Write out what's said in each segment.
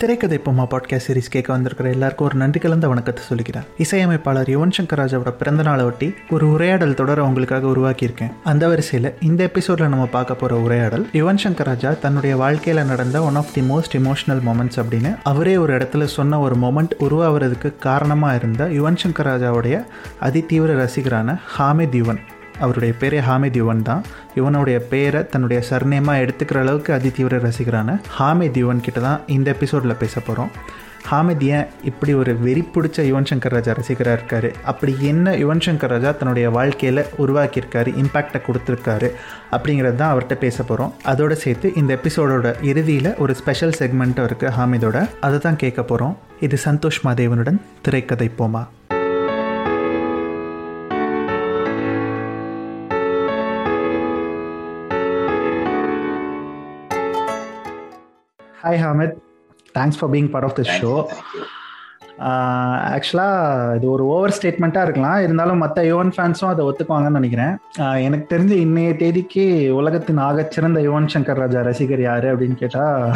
திரைக்கதை பொம்மா podcast series கேட்க வந்திருக்கிற எல்லாருக்கும் ஒரு நன்றி கலந்த வணக்கத்தை சொல்லிக்கிறேன். இசையமைப்பாளர் யுவன் சங்கர் ராஜாவோட பிறந்த நாளை ஒட்டி ஒரு உரையாடல் தொடர உங்களுக்காக உருவாக்கியிருக்கேன். அந்த வரிசையில் இந்த எபிசோடில் நம்ம பார்க்க போகிற உரையாடல் யுவன் சங்கர் ராஜா தன்னுடைய வாழ்க்கையில் நடந்த one of the most emotional moments அப்படின்னு அவரே ஒரு இடத்துல சொன்ன ஒரு மொமெண்ட் உருவாகிறதுக்கு காரணமாக இருந்த யுவன் சங்கர் ராஜாவுடைய அதிதீவிர ரசிகரான ஹாமித் யுவன். அவருடைய பேரே ஹாமித் யுவன் தான். யுவனுடைய பேரை தன்னுடைய சர்நேமாக எடுத்துக்கிற அளவுக்கு அதிதீவிர ரசிகரான ஹாமித் யுவன் கிட்ட தான் இந்த எபிசோடில் பேச போகிறோம் ஹாமித் ஏன் இப்படி ஒரு வெறி பிடிச்ச யுவன் சங்கர் ராஜா ரசிகராக இருக்கார்? அப்படி என்ன யுவன் சங்கர் ராஜா தன்னுடைய வாழ்க்கையில் உருவாக்கியிருக்காரு இம்பேக்டை கொடுத்துருக்காரு அப்படிங்கிறது தான் அவர்கிட்ட பேச போகிறோம் அதோடு சேர்த்து இந்த எபிசோடோட இறுதியில் ஒரு ஸ்பெஷல் செக்மெண்ட்டும் இருக்குது ஹாமிதோட. அதை தான் கேட்க போகிறோம் இது சந்தோஷ் மாதேவனுடன் திரைக்கதை போமா? Hi Hamid thanks for being part of the show ஆக்சுவலாக இது ஒரு ஓவர் ஸ்டேட்மெண்ட்டாக இருக்கலாம். இருந்தாலும் மற்ற யுவன் ஃபேன்ஸும் அதை ஒத்துக்குவாங்கன்னு நினைக்கிறேன். எனக்கு தெரிஞ்சு இன்னைய தேதிக்கு உலகத்தின் ஆகச்சிறந்த யுவன் சங்கர் ராஜா ரசிகர் யார் அப்படின்னு கேட்டால்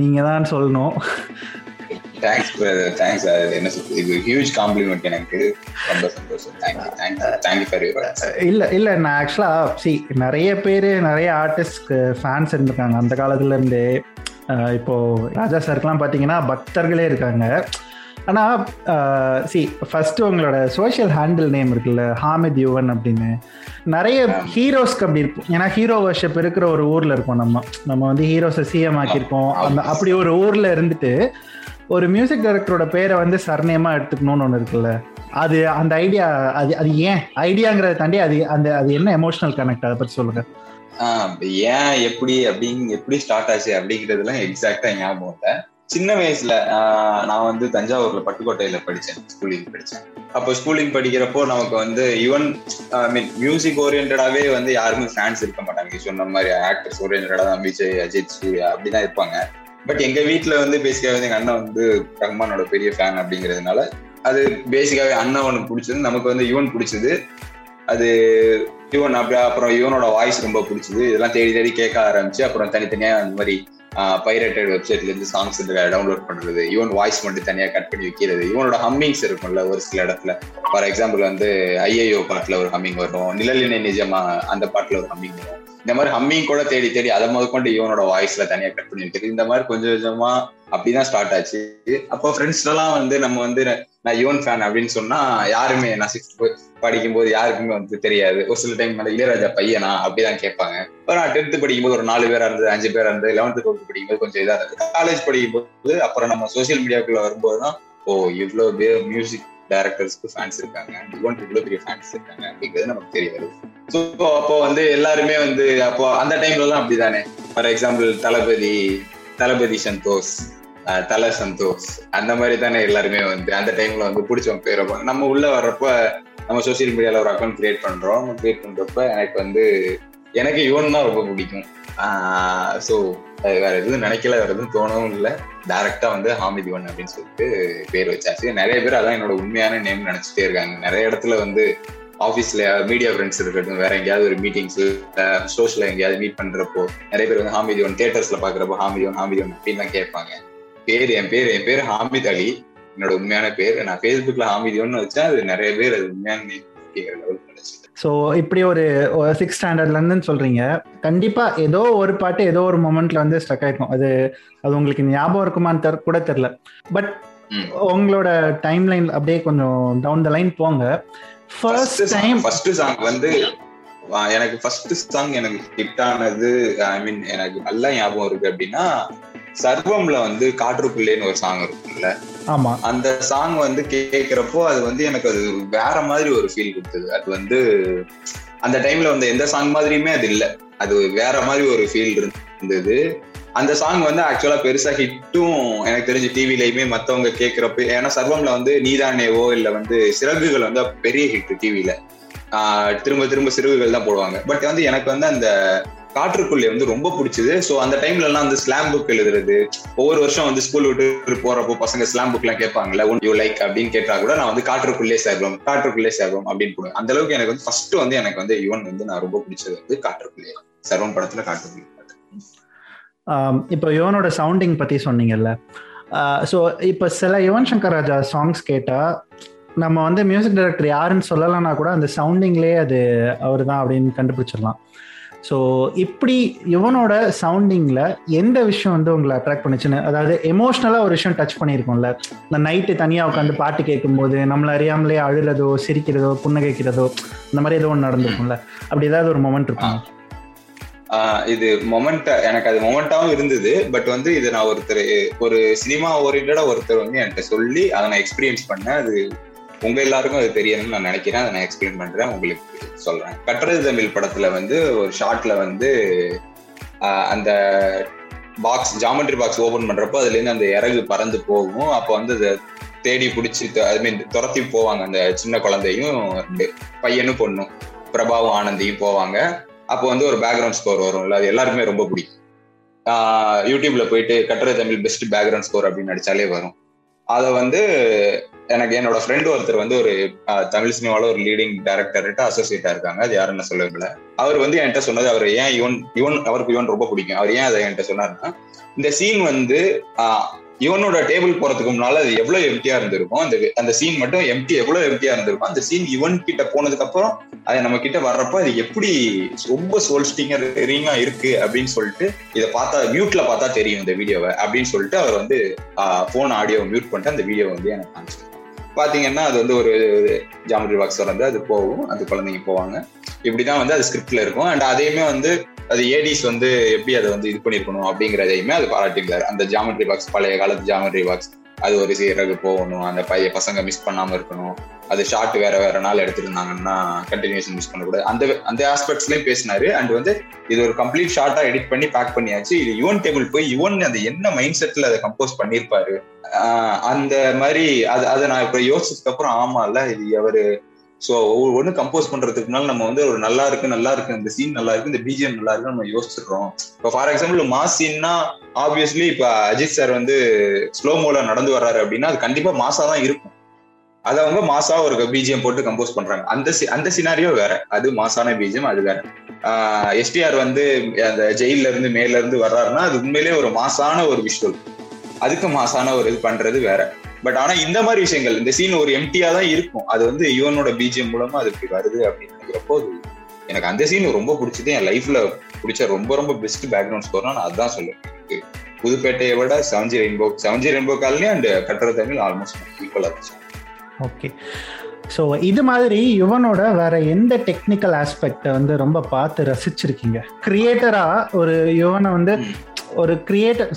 நீங்கள் தான் சொல்லணும் தேங்க்ஸ் தேங்க்ஸ் என்ன இது ஹியூஜ் காம்ப்ளிமெண்ட் எனக்கு. ரொம்ப சந்தோஷம். Thank you thank you thank you for your இல்லை இல்லை நான் ஆக்சுவலாக சி நிறைய பேர் நிறைய ஆர்டிஸ்ட்க்கு ஃபேன்ஸ் இருந்திருக்காங்க. அந்த காலத்துல இருந்தே. இப்போ ராஜா சாருக்கெல்லாம் பார்த்தீங்கன்னா பக்தர்களே இருக்காங்க. ஆனால் சி ஃபர்ஸ்ட் உங்களோட சோஷியல் ஹேண்டில் நேம் இருக்குல்ல ஹாமித் யுவன் அப்படின்னு. நிறைய ஹீரோஸ்க்கு அப்படி இருக்கும் ஏன்னா ஹீரோ வர்ஷப் இருக்கிற ஒரு ஊரில் இருக்கோம் நம்ம. நம்ம வந்து ஹீரோஸை சிஎம் ஆக்கியிருக்கோம். அந்த அப்படி ஒரு ஊரில் இருந்துட்டு ஒரு மியூசிக் டைரக்டரோட பேரை வந்து சர்நேமாக எடுத்துக்கணும்னு ஒன்று இருக்குல்ல. அது அந்த ஐடியா அது அது ஏன்? ஐடியாங்கிறத தாண்டி அது அந்த அது என்ன எமோஷனல் கனெக்ட் அதை பற்றி சொல்லுங்க. ஏன் எப்படி அப்படிங்க எப்படி ஸ்டார்ட் ஆச்சு அப்படிங்கிறதுலாம் எக்ஸாக்டா ஞாபகம் இல்லை. சின்ன வயசுல நான் வந்து தஞ்சாவூர்ல பட்டுக்கோட்டையில படிச்சேன் ஸ்கூலிங் படிச்சேன். அப்போ ஸ்கூலிங் படிக்கிறப்போ நமக்கு வந்து ஈவன் ஐ மீன் மியூசிக் ஓரியன்டாவே வந்து யாருமே ஃபேன்ஸ் இருக்க மாட்டாங்க. சொன்ன மாதிரி ஆக்டர்ஸ் ஓரியன்டா தான் விஜய் அஜித் சூர்யா அப்படிதான் இருப்பாங்க. பட் எங்க வீட்டுல வந்து பேசிக்காவே வந்து எங்க அண்ணன் வந்து ரஹ்மானோட பெரிய ஃபேன் அப்படிங்கிறதுனால அது பேசிக்காவே அண்ணன் ஒன்று பிடிச்சது நமக்கு வந்து யுவன் பிடிச்சது அது யுவன் அப்படி அப்புறம் யுவனோட வாய்ஸ் ரொம்ப பிடிச்சது. இதெல்லாம் தேடி தேடி கேட்க ஆரம்பிச்சு அப்புறம் தனித்தனியா அந்த மாதிரி பைரேட்டட் வெப்சைட்ல இருந்து சாங்ஸ் டவுன்லோட் பண்றது யுவன் வாய்ஸ் மட்டும் தனியா கட் பண்ணி வைக்கிறது. இவனோட ஹம்மிங்ஸ் இருக்கும்ல ஒரு சில இடத்துல. ஃபார் எக்ஸாம்பிள் வந்து ஐஐஓ பாட்டுல ஒரு ஹம்மிங் வரும். நிழலினை நிஜமா அந்த பாட்டுல ஒரு ஹம்மிங் வரும். இந்த மாதிரி ஹம்மிங் கூட தேடி தேடி அதை முதற்கொண்டு இவனோட வாய்ஸ்ல தனியா கட் பண்ணி இந்த மாதிரி கொஞ்சம் கொஞ்சமா அப்படிதான் ஸ்டார்ட் ஆச்சு. அப்போ ஃப்ரெண்ட்ஸ்லாம் வந்து நம்ம வந்து நான் யுவன் ஃபேன் அப்படின்னு சொன்னா யாருமே நான் சிக்ஸ்த் படிக்கும் போது யாருக்குமே வந்து தெரியாது. ஒரு சில டைம் அந்த இளையராஜா பையனா? அப்படிதான் கேட்பாங்க. நான் டென்த் படிக்கும் போது ஒரு நாலு பேரா இருந்தது அஞ்சு பேரா இருந்தது லெவன்த் டுவெல்த் படிக்கும்போது கொஞ்சம் இதா இருந்தது. காலேஜ் படிக்கும் போது அப்புறம் நம்ம சோசியல் மீடியாக்குள்ள வரும்போது தான் ஓ இவ்வளவு பேர் மியூசிக் டைரக்டர்ஸ்க்கு ஃபேன்ஸ் இருக்காங்க. யுவன் இவ்வளவு பெரிய ஃபேன்ஸ் இருக்காங்க அப்படிங்கிறது நமக்கு தெரிய வருது. ஸோ அப்போ வந்து எல்லாருமே வந்து அப்போ அந்த டைம்லலாம் அப்படிதானே? ஃபார் எக்ஸாம்பிள் தளபதி தளபதி சந்தோஷ் தல சந்தோஷ் அந்த மாதிரி தானே எல்லாருமே வந்து அந்த டைம்ல வந்து பிடிச்சவங்க பேர் நம்ம உள்ள வர்றப்ப நம்ம சோசியல் மீடியால ஒரு அக்கௌண்ட் கிரியேட் பண்றோம். கிரியேட் பண்றப்ப எனக்கு வந்து எனக்கு யுவன் தான் ரொம்ப பிடிக்கும். ஸோ வேற எதுவும் நினைக்கல வேற எதுவும் தோணவும் இல்லை. டேரக்டா வந்து ஹாமித் ஒன் அப்படின்னு சொல்லிட்டு பேர் வச்சாச்சு. நிறைய பேர் அதான் என்னோட உண்மையான நேம் நினைச்சிட்டே இருக்காங்க. நிறைய இடத்துல வந்து ஆஃபீஸ்ல மீடியா ஃப்ரெண்ட்ஸ் இருக்கட்டும் வேற எங்கேயாவது ஒரு மீட்டிங்ஸ் சோஷியல் எங்கேயாவது மீட் பண்றப்போ நிறைய பேர் வந்து ஹாமிதி ஒன் தியேட்டர்ஸ்ல பாக்குறப்போ ஹாமிதி ஒன் ஹாமிதி ஒன் அப்படின்னு தான் கேட்பாங்க. பேர் என் பேர் என் பேர் ஹாமித் அலி என்னோட உண்மையான பேர். நான் ஃபேஸ்புக்ல ஹாமிதி ஒன்னு வச்சா அது நிறைய பேர் அது உண்மையான நேம் ஸோ இப்படி ஒரு சிக்ஸ் ஸ்டாண்டர்ட்ல இருந்து சொல்றீங்க. கண்டிப்பா ஏதோ ஒரு பாட்டு ஏதோ ஒரு மொமெண்ட்ல வந்து ஸ்டக் ஆயிருக்கும். அது அது உங்களுக்கு ஞாபகம் இருக்குமான்னு கூட தெரியல பட் உங்களோட டைம் லைன் அப்படியே கொஞ்சம் டவுன் த லைன் போங்க. ஃபர்ஸ்ட் டைம் ஃபர்ஸ்ட் சாங் வந்து எனக்கு ஃபர்ஸ்ட் சாங் எனக்கு ஹிட் ஆனது ஐ மீன் எனக்கு நல்லா ஞாபகம் இருக்கு அப்படின்னா சர்வம்ல வந்து காற்றுக்குள்ளேன்னு ஒரு சாங் இருக்கும்ல. ஆமா. அந்த சாங் வந்து கேட்கிறப்போ அது வந்து எனக்கு அது வேற மாதிரி ஒரு ஃபீல் கொடுத்தது. அது வந்து அந்த டைம்ல வந்து எந்த சாங் மாதிரியுமே அது இல்லை. அது வேற மாதிரி ஒரு ஃபீல் இருந்தது. அந்த சாங் வந்து ஆக்சுவலா பெருசா ஹிட்டும் எனக்கு தெரிஞ்சு டிவிலையுமே மத்தவங்க கேட்கிறப்ப ஏன்னா சர்வம்ல வந்து நீதானேவோ இல்ல வந்து சிறகுகள் வந்து பெரிய ஹிட் டிவில திரும்ப திரும்ப சிறகுகள் தான் போடுவாங்க. பட் வந்து எனக்கு வந்து அந்த காற்றுக்குள்ளே வந்து ரொம்ப பிடிச்சது. ஸோ அந்த டைம்ல எல்லாம் வந்து ஸ்லாம் புக் எழுதுறது. ஒவ்வொரு வருஷம் வந்து ஸ்கூல் விட்டு போறப்போ பசங்க ஸ்லாம் புக் எல்லாம் கேட்பாங்கல்ல ஒன் யூ லைக் அப்படின்னு கேட்டா கூட நான் வந்து காற்றுக்குள்ளே சேகம் காற்றுக்குள்ளே சேகம் அப்படின்னு போடுவேன். அந்த அளவுக்கு எனக்கு வந்து ஃபர்ஸ்ட் வந்து எனக்கு வந்து யுவன் வந்து நான் ரொம்ப பிடிச்சது வந்து காற்றுக்குள்ளே. சர்வம் படத்துல காற்றுக்குள்ளே. இப்போ யுவனோட சவுண்டிங் பத்தி சொன்னீங்கல்ல. ஸோ இப்போ சில யுவன் சங்கர் ராஜா சாங்ஸ் கேட்டால் நம்ம வந்து மியூசிக் டைரக்டர் யாருன்னு சொல்லலைன்னா கூட அந்த சவுண்டிங்லேயே அது அவர் தான் அப்படின்னு கண்டுபிடிச்சிடலாம். ஸோ இப்படி இவனோட சவுண்டிங்கில் எந்த விஷயம் வந்து உங்களை அட்ராக்ட் பண்ணுச்சுன்னு அதாவது எமோஷ்னலாக ஒரு விஷயம் டச் பண்ணியிருக்கோம்ல. இந்த நைட்டு தனியாக உட்காந்து பாட்டு கேட்கும்போது நம்மளை அறியாமலே அழுறதோ சிரிக்கிறதோ புன்னகைக்கிறதோ இந்த மாதிரி ஏதோ ஒன்று நடந்திருக்கும்ல. அப்படி ஏதாவது ஒரு மொமெண்ட் இருக்கும் இது மொமெண்ட் எனக்கு அது மொமெண்டாவும் இருந்தது. பட் வந்து இது நான் ஒருத்தர் ஒரு சினிமா ஓரியன்டா ஒருத்தர் வந்து என்கிட்ட சொல்லி அதை நான் எக்ஸ்பீரியன்ஸ் பண்ணேன். அது உங்க எல்லாருக்கும் அது தெரியணும்னு நான் நினைக்கிறேன். அதை நான் எக்ஸ்பிளைன் பண்றேன் உங்களுக்கு சொல்றேன். கட்டுறது தமிழ் படத்துல வந்து ஒரு ஷார்ட்ல வந்து அந்த பாக்ஸ் ஜாமெட்ரி பாக்ஸ் ஓபன் பண்றப்போ அதுல இருந்து அந்த இறகு பறந்து போகும். அப்போ வந்து அதை தேடி பிடிச்சி ஐ மீன் துரத்தி போவாங்க. அந்த சின்ன குழந்தையும் பையனும் பொண்ணும் பிரபாவும் ஆனந்தியும் போவாங்க. அப்போ வந்து ஒரு பேக்ரவுண்ட் ஸ்கோர் வரும்ல. அது எல்லாருக்குமே ரொம்ப பிடிக்கும். யூடியூப்ல போயிட்டு கட்டுரை தமிழ் பெஸ்ட் பேக்ரவுண்ட் ஸ்கோர் அப்படின்னு நடிச்சாலே வரும். அதை வந்து எனக்கு என்னோட ஃப்ரெண்டு ஒருத்தர் வந்து ஒரு தமிழ் சினிமாவில் ஒரு லீடிங் டேரக்டர்கிட்ட அசோசியேட்டா இருக்காங்க. அது யாருன்னு சொல்லல அவர் வந்து என்கிட்ட சொன்னது அவர் ஏன் இவன் இவன் அவருக்கு இவன் ரொம்ப பிடிக்கும். அவர் ஏன் அதை என்கிட்ட சொன்னாருன்னா இந்த சீன் வந்து இவனோட டேபிள் போறதுக்கு முன்னால அது எவ்வளவு எம்டியா இருந்திருக்கும்? அந்த அந்த சீன் மட்டும் எம்டி எவ்வளவு எம்டியா இருந்திருக்கும்? அந்த சீன் இவன் கிட்ட போனதுக்கு அப்புறம் அது நம்ம கிட்ட வர்றப்ப அது எப்படி ரொம்ப சோல்ஸ்டிங்கரிங்கா இருக்கு அப்படின்னு சொல்லிட்டு இதை பார்த்தா மியூட்ல பார்த்தா தெரியும் இந்த வீடியோவை அப்படின்னு சொல்லிட்டு அவர் வந்து போன் ஆடியோ மியூட் பண்ணிட்டு அந்த வீடியோ வந்து எனக்கு காமிச்சிருக்கோம் பாத்தீங்கன்னா அது வந்து ஒரு ஜாமெட்ரி பாக்ஸ் வந்து அது போகும் அந்த குழந்தைங்க போவாங்க. இப்படிதான் வந்து அது ஸ்கிரிப்ட்ல இருக்கும். அண்ட் அதையுமே வந்து அது ஏடிஸ் வந்து எப்படி அதை வந்து இது பண்ணிருக்கணும் அப்படிங்கிறதையுமே அது பாராட்டியிருந்தாரு அந்த ஜாமெட்ரி பாக்ஸ் பழைய காலத்து ஜாமெட்ரி பாக்ஸ் அது ஒரு சீரகு போகணும். அந்த பைய பசங்க மிஸ் பண்ணாம இருக்கணும். அது ஷார்ட் வேற வேற நாள் எடுத்திருந்தாங்கன்னா கண்டினியூஷன் மிஸ் பண்ணக்கூடாது. அந்த அந்த ஆஸ்பெக்ட்ஸ்லயும் பேசினாரு. அண்ட் வந்து இது ஒரு கம்ப்ளீட் ஷார்ட்டா எடிட் பண்ணி பேக் பண்ணியாச்சு. இது யுவன் டேபிள் போய் யுவன் அந்த என்ன மைண்ட் செட்ல அதை கம்போஸ் பண்ணிருப்பாரு அந்த மாதிரி அது அதை நான் இப்ப யோசிச்சதுக்கு அப்புறம் ஆமா இல்ல இது அவரு ஸோ ஒவ்வொன்று கம்போஸ் பண்றதுக்கு முன்னால நம்ம வந்து ஒரு நல்லா இருக்கு நல்லா இருக்கு இந்த சீன் நல்லா இருக்கு இந்த பிஜிஎம் நல்லா இருக்கு நம்ம யோசிச்சிடுறோம். இப்போ ஃபார் எக்ஸாம்பிள் மாஸ் சீன்னா ஆப்வியஸ்லி இப்போ அஜித் சார் வந்து ஸ்லோ மோல நடந்து வர்றாரு அப்படின்னா அது கண்டிப்பா மாசா தான் இருக்கும். அதை அவங்க மாசா ஒரு பிஜிஎம் போட்டு கம்போஸ் பண்றாங்க. அந்த அந்த சினாரியோ வேற. அது மாசான பிஜிஎம் அது வேற. எஸ்டிஆர் வந்து அந்த ஜெயில இருந்து மேல இருந்து வர்றாருன்னா அது உண்மையிலேயே ஒரு மாசான ஒரு விஷுவல் அதுக்கு மாசான ஒரு இது பண்றது வேற. பட் ஆனா இந்த மாதிரி விஷயங்கள் இந்த சீன் ஒரு எம்டியா தான் இருக்கும். அது வந்து யுவனோட பிஜிஎம் மூலமா அது இப்படி வருது அப்படின்னு நினைக்கிறப்போ எனக்கு அந்த சீன் ரொம்ப பிடிச்சது. என் லைஃப்ல பிடிச்ச ரொம்ப ரொம்ப பெஸ்ட் பேக்ரவுண்ட் ஸ்கோர்னா நான் அதான் சொல்லுவேன். புதுப்பேட்டையை விட seven G rainbow seven G rainbow colony and கட்டுற தமிழ் ஆல்மோஸ்ட் ஈக்குவலா இருந்துச்சு ஓகே ஸோ இது மாதிரி யுவனோட வேற எந்த டெக்னிக்கல் ஆஸ்பெக்டை வந்து ரொம்ப பார்த்து ரசிச்சிருக்கீங்க? கிரியேட்டரா ஒரு யுவனை வந்து ஒரு கிரியேட்டர்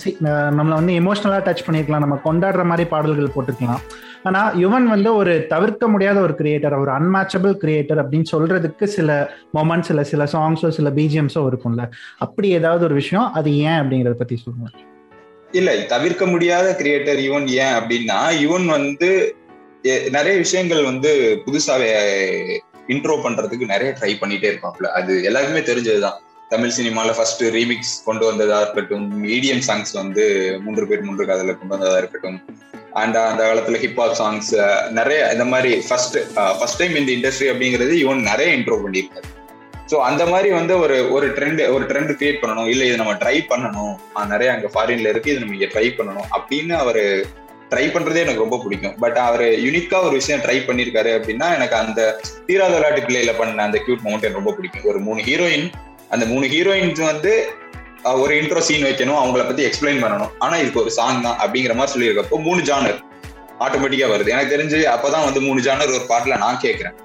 நம்மளை வந்து எமோஷ்னலாக டச் பண்ணியிருக்கலாம் நம்ம கொண்டாடுற மாதிரி பாடல்கள் போட்டுக்கலாம் ஆனால் யுவன் வந்து ஒரு தவிர்க்க முடியாத ஒரு கிரியேட்டர் ஒரு அன்மேச்சபிள் கிரியேட்டர் அப்படின்னு சொல்றதுக்கு சில மொமெண்ட்ஸ் இல்லை சில சாங்ஸோ சில பிஜிஎம்ஸோ இருக்கும்ல. அப்படி ஏதாவது ஒரு விஷயம் அது ஏன் அப்படிங்கிறத பத்தி சொல்லுங்க. இல்லை தவிர்க்க முடியாத கிரியேட்டர் யுவன் ஏன் அப்படின்னா யுவன் வந்து நிறைய விஷயங்கள் வந்து புதுசாவே இன்ட்ரோ பண்றதுக்கு நிறைய ட்ரை பண்ணிட்டே இருப்பாப்ல. அது எல்லாருக்குமே தெரிஞ்சதுதான். தமிழ் சினிமால ஃபர்ஸ்ட் ரீமிக்ஸ் கொண்டு வந்ததா இருக்கட்டும் மீடியம் சாங்ஸ் வந்து மூன்று பேர் மூன்று காதல கொண்டு வந்ததா இருக்கட்டும் அண்ட் அந்த காலத்துல ஹிப்ஹாப் சாங்ஸ் நிறைய இந்த மாதிரி ஃபர்ஸ்ட் ஃபர்ஸ்ட் டைம் இந்த இண்டஸ்ட்ரி அப்படிங்கிறது இவன் நிறைய இன்ட்ரோ பண்ணியிருக்காரு. ஸோ அந்த மாதிரி வந்து ஒரு ஒரு ட்ரெண்ட் ஒரு ட்ரெண்ட் கிரியேட் பண்ணணும். இல்லை இதை நம்ம ட்ரை பண்ணணும். நிறைய அங்கே ஃபாரின்ல இருக்கு இது நம்ம இங்கே ட்ரை பண்ணணும் அப்படின்னு அவர் ட்ரை பண்றதே எனக்கு ரொம்ப பிடிக்கும். பட் அவர் யூனிக்கா ஒரு விஷயம் ட்ரை பண்ணியிருக்காரு அப்படின்னா எனக்கு அந்த தீராத விளையாட்டு பிள்ளையில பண்ண அந்த கியூட் மவுண்ட் எனக்கு ரொம்ப பிடிக்கும். ஒரு மூணு ஹீரோயின் அந்த மூணு ஹீரோயின்ஸ் வந்து ஒரு இன்ட்ரோ சீன் வைக்கணும் அவங்கள பத்தி எக்ஸ்பிளைன் பண்ணணும். ஆனா இதுக்கு ஒரு சாங் தான் அப்படிங்கிற மாதிரி சொல்லியிருக்கப்போ மூணு ஜானர் ஆட்டோமேட்டிக்கா வருது. எனக்கு தெரிஞ்சு அப்பதான் வந்து மூணு ஜானர் ஒரு பாட்டுல நான் கேட்கிறேன்.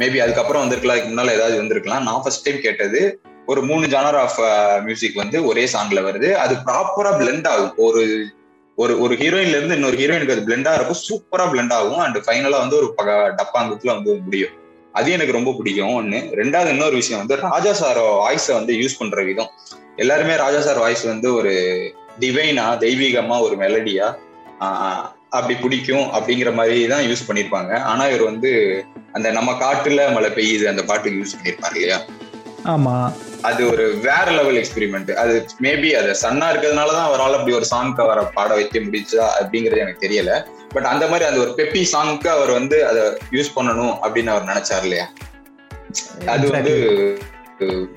மேபி அதுக்கப்புறம் வந்திருக்கலாம் அதுக்கு முன்னால ஏதாவது வந்திருக்கலாம். நான் ஃபர்ஸ்ட் டைம் கேட்டது ஒரு மூணு ஜானர் ஆஃப் மியூசிக் வந்து ஒரே சாங்ல வருது. அது ப்ராப்பரா பிளெண்ட் ஆகும். ஒரு ஒரு ஒரு ஹீரோயின்ல இருந்து இன்னொரு ஹீரோயினுக்கு அது பிளெண்டா இருக்கும். சூப்பரா பிளெண்ட் ஆகும். அண்ட் ஃபைனலா வந்து ஒரு டப்பாங்கத்துல வந்து முடியும். அது எனக்கு ரொம்ப பிடிக்கும். ஒண்ணு. ரெண்டாவது இன்னொரு விஷயம் வந்து ராஜா சார் வாய்ஸை வந்து யூஸ் பண்ற விதம். எல்லாருமே ராஜா சார் வாய்ஸ் வந்து ஒரு டிவைனா தெய்வீகமா ஒரு மெலடியா அப்படி பிடிக்கும் அப்படிங்கிற மாதிரி தான் யூஸ் பண்ணிருப்பாங்க. ஆனா இவர் வந்து அந்த நம்ம காட்டுல மழை பெய்யுது அந்த பாட்டுக்கு யூஸ் பண்ணிருப்பாரு இல்லையா? ஆமா. அது ஒரு வேற லெவல் எக்ஸ்பெரிமெண்ட் அது மேபி அது சன்னா இருக்கிறதுனாலதான் அவரால் அப்படி ஒரு சாங்க்கு அவரை பாட வைக்க முடிச்சா அப்படிங்கிறது எனக்கு தெரியல. பட் அந்த மாதிரி அந்த ஒரு பெப்பி சாங்க்கு அவர் வந்து அதை யூஸ் பண்ணணும் அப்படின்னு அவர் நினைச்சார் இல்லையா? அது வந்து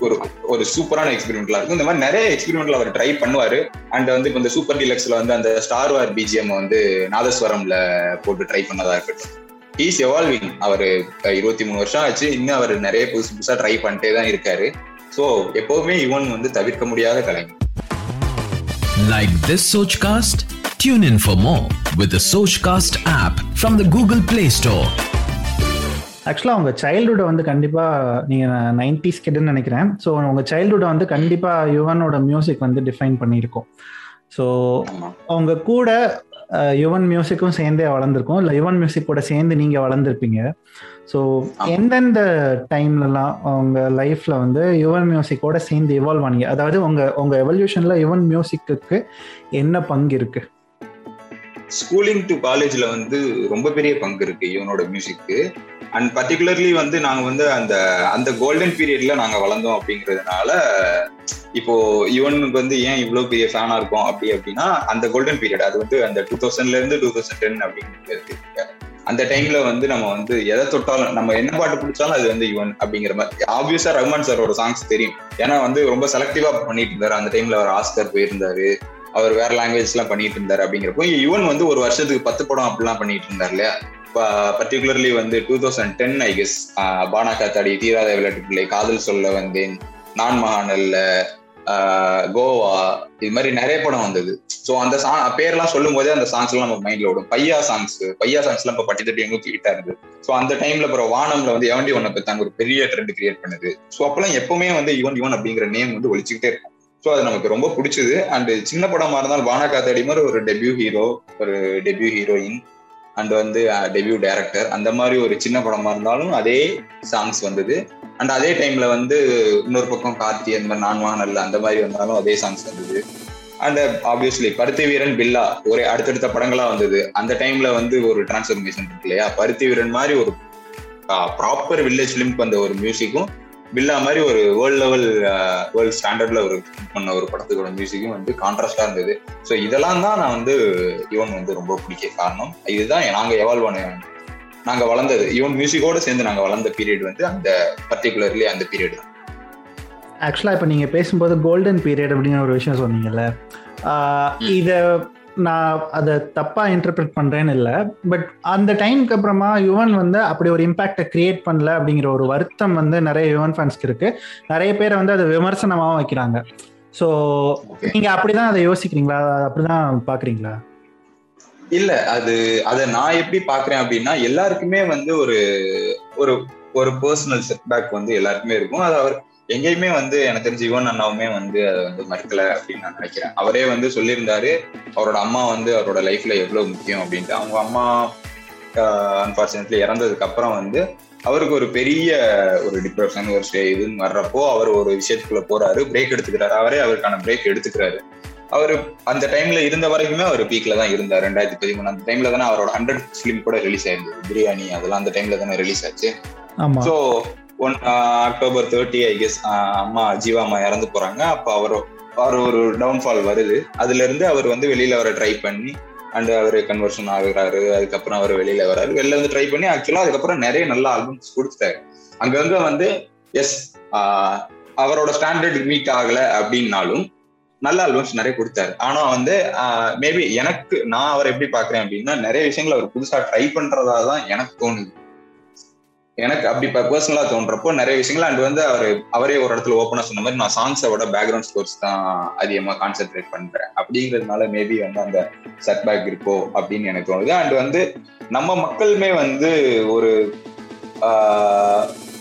ஒரு ஒரு சூப்பரான எக்ஸ்பெரிமெண்ட்லாம் இருக்கும். இந்த மாதிரி நிறைய எக்ஸ்பெரிமெண்ட்ல அவர் ட்ரை பண்ணுவாரு. அண்ட் வந்து இப்போ இந்த சூப்பர் டிலக்ஸ்ல வந்து அந்த ஸ்டார் வார் பிஜிஎம் வந்து நாதஸ்வரம்ல போட்டு ட்ரை பண்ணதா இருக்கட்டும். இஸ் எவால்விங் அவர் இருபத்தி மூணு வருஷம் ஆச்சு. இன்னும் அவர் நிறைய புதுசு புதுசா ட்ரை பண்ணிட்டே தான் இருக்காரு. ஸோ எப்பவுமே இவன் வந்து தவிர்க்க முடியாத கலைஞர். Like this Sochcast? Tune in for more with the Sochcast app from the Google Play Store. ஆக்சுவலாக உங்கள் சைல்டுஹுட்டை வந்து கண்டிப்பாக நீங்கள் நைன்டிஸ் கிட்டன்னு நினைக்கிறேன். ஸோ உங்கள் சைல்டுஹுட்டை வந்து கண்டிப்பாக யுவனோட மியூசிக் வந்து டிஃபைன் பண்ணியிருக்கோம். ஸோ அவங்க கூட யுவன் மியூசிக்கும் சேர்ந்தே வளர்ந்துருக்கும். இல்லை யுவன் மியூசிக் கூட சேர்ந்து நீங்கள் வளர்ந்துருப்பீங்க. ஸோ. எந்தெந்த டைம்லலாம் உங்க லைஃப்ல வந்து யுவன் மியூசிக்கோட சேர்ந்து இவால்வ் ஆனீங்க? அதாவது உங்க உங்க எவல்யூஷன்ல யுவன் மியூசிக்கு என்ன பங்கு இருக்கு? ஸ்கூலிங் டு காலேஜ்ல வந்து ரொம்ப பெரிய பங்கு இருக்கு இவனோட மியூசிக்கு அண்ட் பர்டிகுலர்லி வந்து நாங்கள் வந்து அந்த அந்த கோல்டன் பீரியட்ல நாங்கள் வளர்ந்தோம் அப்படிங்கிறதுனால இப்போ இவனுக்கு வந்து ஏன் இவ்வளோ பெரிய ஃபேனாக இருக்கும் அப்படி அப்படின்னா அந்த கோல்டன் பீரியட் அது வந்து அந்த டூ தௌசண்ட்ல இருந்து டூ தௌசண்ட் டென் அப்படிங்கிறது அந்த டைம்ல வந்து நம்ம வந்து எதை தொட்டாலும் நம்ம என்ன பாட்டு பிடிச்சாலும் அது வந்து யுவன் அப்படிங்கிற மாதிரி. ஆப்வியஸா ரஹ்மான் சாரோட சாங்ஸ் தெரியும். ஏன்னா வந்து ரொம்ப செலக்டிவா பண்ணிட்டு இருந்தாரு. அந்த டைம்ல அவர் ஆஸ்கர் போயிருந்தாரு. அவர் வேற லாங்குவேஜ் எல்லாம் பண்ணிட்டு இருந்தார் அப்படிங்கிறப்போ யுவன் வந்து ஒரு வருஷத்துக்கு பத்து படம் அப்படிலாம் பண்ணிட்டு இருந்தார் இல்லையா? பர்டிகுலர்லி வந்து two thousand ten I guess Baana Kaathadi தீராத விளையாட்டு பிள்ளை காதல் சொல்ல வந்தேன் நான் மகானல்ல கோவா இது மாதிரி நிறைய படம் வந்தது. ஸோ அந்த சாங் பேர்லாம் சொல்லும் போதே அந்த சாங்ஸ் எல்லாம் நம்ம மைண்ட்ல ஓடும். பையா சாங்ஸ் பையா சாங்ஸ் எல்லாம் இப்போ பட்டி தட்டி எங்களுக்கு கிட்ட இருந்தது ஸோ அந்த டைம்ல அப்புறம் வானம்ல வந்து எவண்டி ஒன்னை பத்தாங்க ஒரு பெரிய ட்ரெண்ட் கிரியேட் பண்ணுது. ஸோ அப்பெல்லாம் எப்பவுமே வந்து இவன் யுவன் அப்படிங்கிற நேம் வந்து ஒழிச்சுக்கிட்டே இருக்கும் ஸோ அது நமக்கு ரொம்ப பிடிச்சது. அண்ட் சின்ன படமா இருந்தாலும் வானா காத்தாடி மாதிரி ஒரு டெபியூ ஹீரோ ஒரு டெபியூ ஹீரோயின் அண்ட் வந்து டெபியூ டைரக்டர் அந்த மாதிரி ஒரு சின்ன படமா இருந்தாலும் அதே சாங்ஸ் வந்தது. அண்ட் அதே டைம்ல வந்து இன்னொரு பக்கம் கார்த்தி அந்த மாதிரி நான் வானல்ல அந்த மாதிரி வந்தாலும் அதே சாங்ஸ் வந்தது. அண்ட் ஆப்வியஸ்லி பருத்தி வீரன் பில்லா ஒரே அடுத்தடுத்த படங்களா வந்தது. அந்த டைம்ல வந்து ஒரு டிரான்ஸ்ஃபர்மேஷன் இருக்கு இல்லையா? பருத்தி வீரன் மாதிரி ஒரு ப்ராப்பர் வில்லேஜ் லிம்க் வந்த ஒரு மியூசிக்கும் பில்லா மாதிரி ஒரு வேர்ல்ட் லெவல் வேர்ல்ட் ஸ்டாண்டர்ட்ல ஒரு பண்ண ஒரு படத்துக்கோட மியூசிக்கும் வந்து கான்ட்ராஸ்டா இருந்தது. ஸோ இதெல்லாம் தான் நான் வந்து இவன் வந்து ரொம்ப பிடிக்க காரணம். இதுதான் நாங்கள் எவால்வ் ஆன நாங்கள் வளர்ந்தது. இவன் மியூசிக்கோட சேர்ந்து நாங்கள் வளர்ந்த பீரியட் வந்து அந்த பர்டிகுலர்லி அந்த பீரியட் தான். ஆக்சுவலாக இப்போ நீங்கள் பேசும்போது கோல்டன் பீரியட் அப்படின்னு ஒரு விஷயம் சொன்னீங்கல்ல. இதை நான் அதை தப்பாக இன்டர்பிரட் பண்ணுறேன்னு இல்லை. பட் அந்த டைமுக்கு அப்புறமா யுவன் வந்து அப்படி ஒரு இம்பாக்டை கிரியேட் பண்ணல அப்படிங்கிற ஒரு வருத்தம் வந்து நிறைய யுவன் ஃபேன்ஸ்க்கு இருக்கு. நிறைய பேர் வந்து அதை விமர்சனமாகவும் வைக்கிறாங்க. ஸோ நீங்கள் அப்படிதான் அதை யோசிக்கிறீங்களா? அப்படிதான் பார்க்குறீங்களா இல்ல அது அதை நான் எப்படி பாக்குறேன் அப்படின்னா எல்லாருக்குமே வந்து ஒரு ஒரு ஒரு பர்சனல் செட்பேக் வந்து எல்லாருக்குமே இருக்கும். அது அவர் எங்கேயுமே வந்து எனக்கு தெரிஞ்சு யுவன் அண்ணாவுமே வந்து அதை வந்து மறுக்கல அப்படின்னு நான் நினைக்கிறேன். அவரே வந்து சொல்லியிருந்தாரு அவரோட அம்மா வந்து அவரோட லைஃப்ல எவ்வளவு முக்கியம் அப்படின்ட்டு. அவங்க அம்மா அன்பார்ச்சுனேட்லி இறந்ததுக்கு அப்புறம் வந்து அவருக்கு ஒரு பெரிய ஒரு டிப்ரெஷன் ஒரு இதுன்னு வர்றப்போ அவர் ஒரு விஷயத்துக்குள்ள போறாரு பிரேக் எடுத்துக்கிறாரு. அவரே அவருக்கான பிரேக் எடுத்துக்கிறாரு. அவர் அந்த டைம்ல இருந்த வரைக்குமே அவர் பீக்ல தான் இருந்தார் ரெண்டாயிரத்தி பதிமூணு. அந்த டைம்ல தானே அவரோட ஹண்ட்ரட் ஃபிலிம் கூட ரிலீஸ் ஆயிருந்தது. பிரியாணி அதெல்லாம் அந்த டைம்ல தானே ரிலீஸ் ஆச்சு. So one October thirty I guess அம்மா ஜீவா அம்மா இறந்து போறாங்க. அப்போ அவர் அவர் ஒரு டவுன்ஃபால் வருது. அதுல இருந்து அவர் வந்து வெளியில வர ட்ரை பண்ணி அண்ட் அவர் கன்வர்ஷன் ஆகுறாரு. அதுக்கப்புறம் அவர் வெளியில வராரு. வெளில வந்து ட்ரை பண்ணி ஆக்சுவலா அதுக்கப்புறம் நிறைய நல்ல ஆல்பம்ஸ் கொடுத்தாரு அங்கங்க வந்து எஸ் அவரோட ஸ்டாண்டர்ட் மீட் ஆகல அப்படின்னாலும் நல்ல ஆல்பம்ஸ் நிறைய கொடுத்தாரு. ஆனா வந்து மேபி எனக்கு நான் அவர் எப்படி பாக்குறேன் அப்படின்னா நிறைய விஷயங்கள் அவர் புதுசா ட்ரை பண்றதா தான் எனக்கு தோணுது. எனக்கு அப்படி பர்சனலா தோன்றப்போ நிறைய விஷயங்கள். அண்ட் வந்து அவர் அவரே ஒரு இடத்துல ஓப்பனா சொன்ன மாதிரி நான் சாங்ஸோட பேக்ரவுண்ட் ஸ்கோர்ஸ் தான் அதிகமா கான்சென்ட்ரேட் பண்றேன். அப்படிங்கிறதுனால மேபி வந்து அந்த செட் பேக் இருக்கோ அப்படின்னு எனக்கு தோணுது. அண்ட் வந்து நம்ம மக்களுமே வந்து ஒரு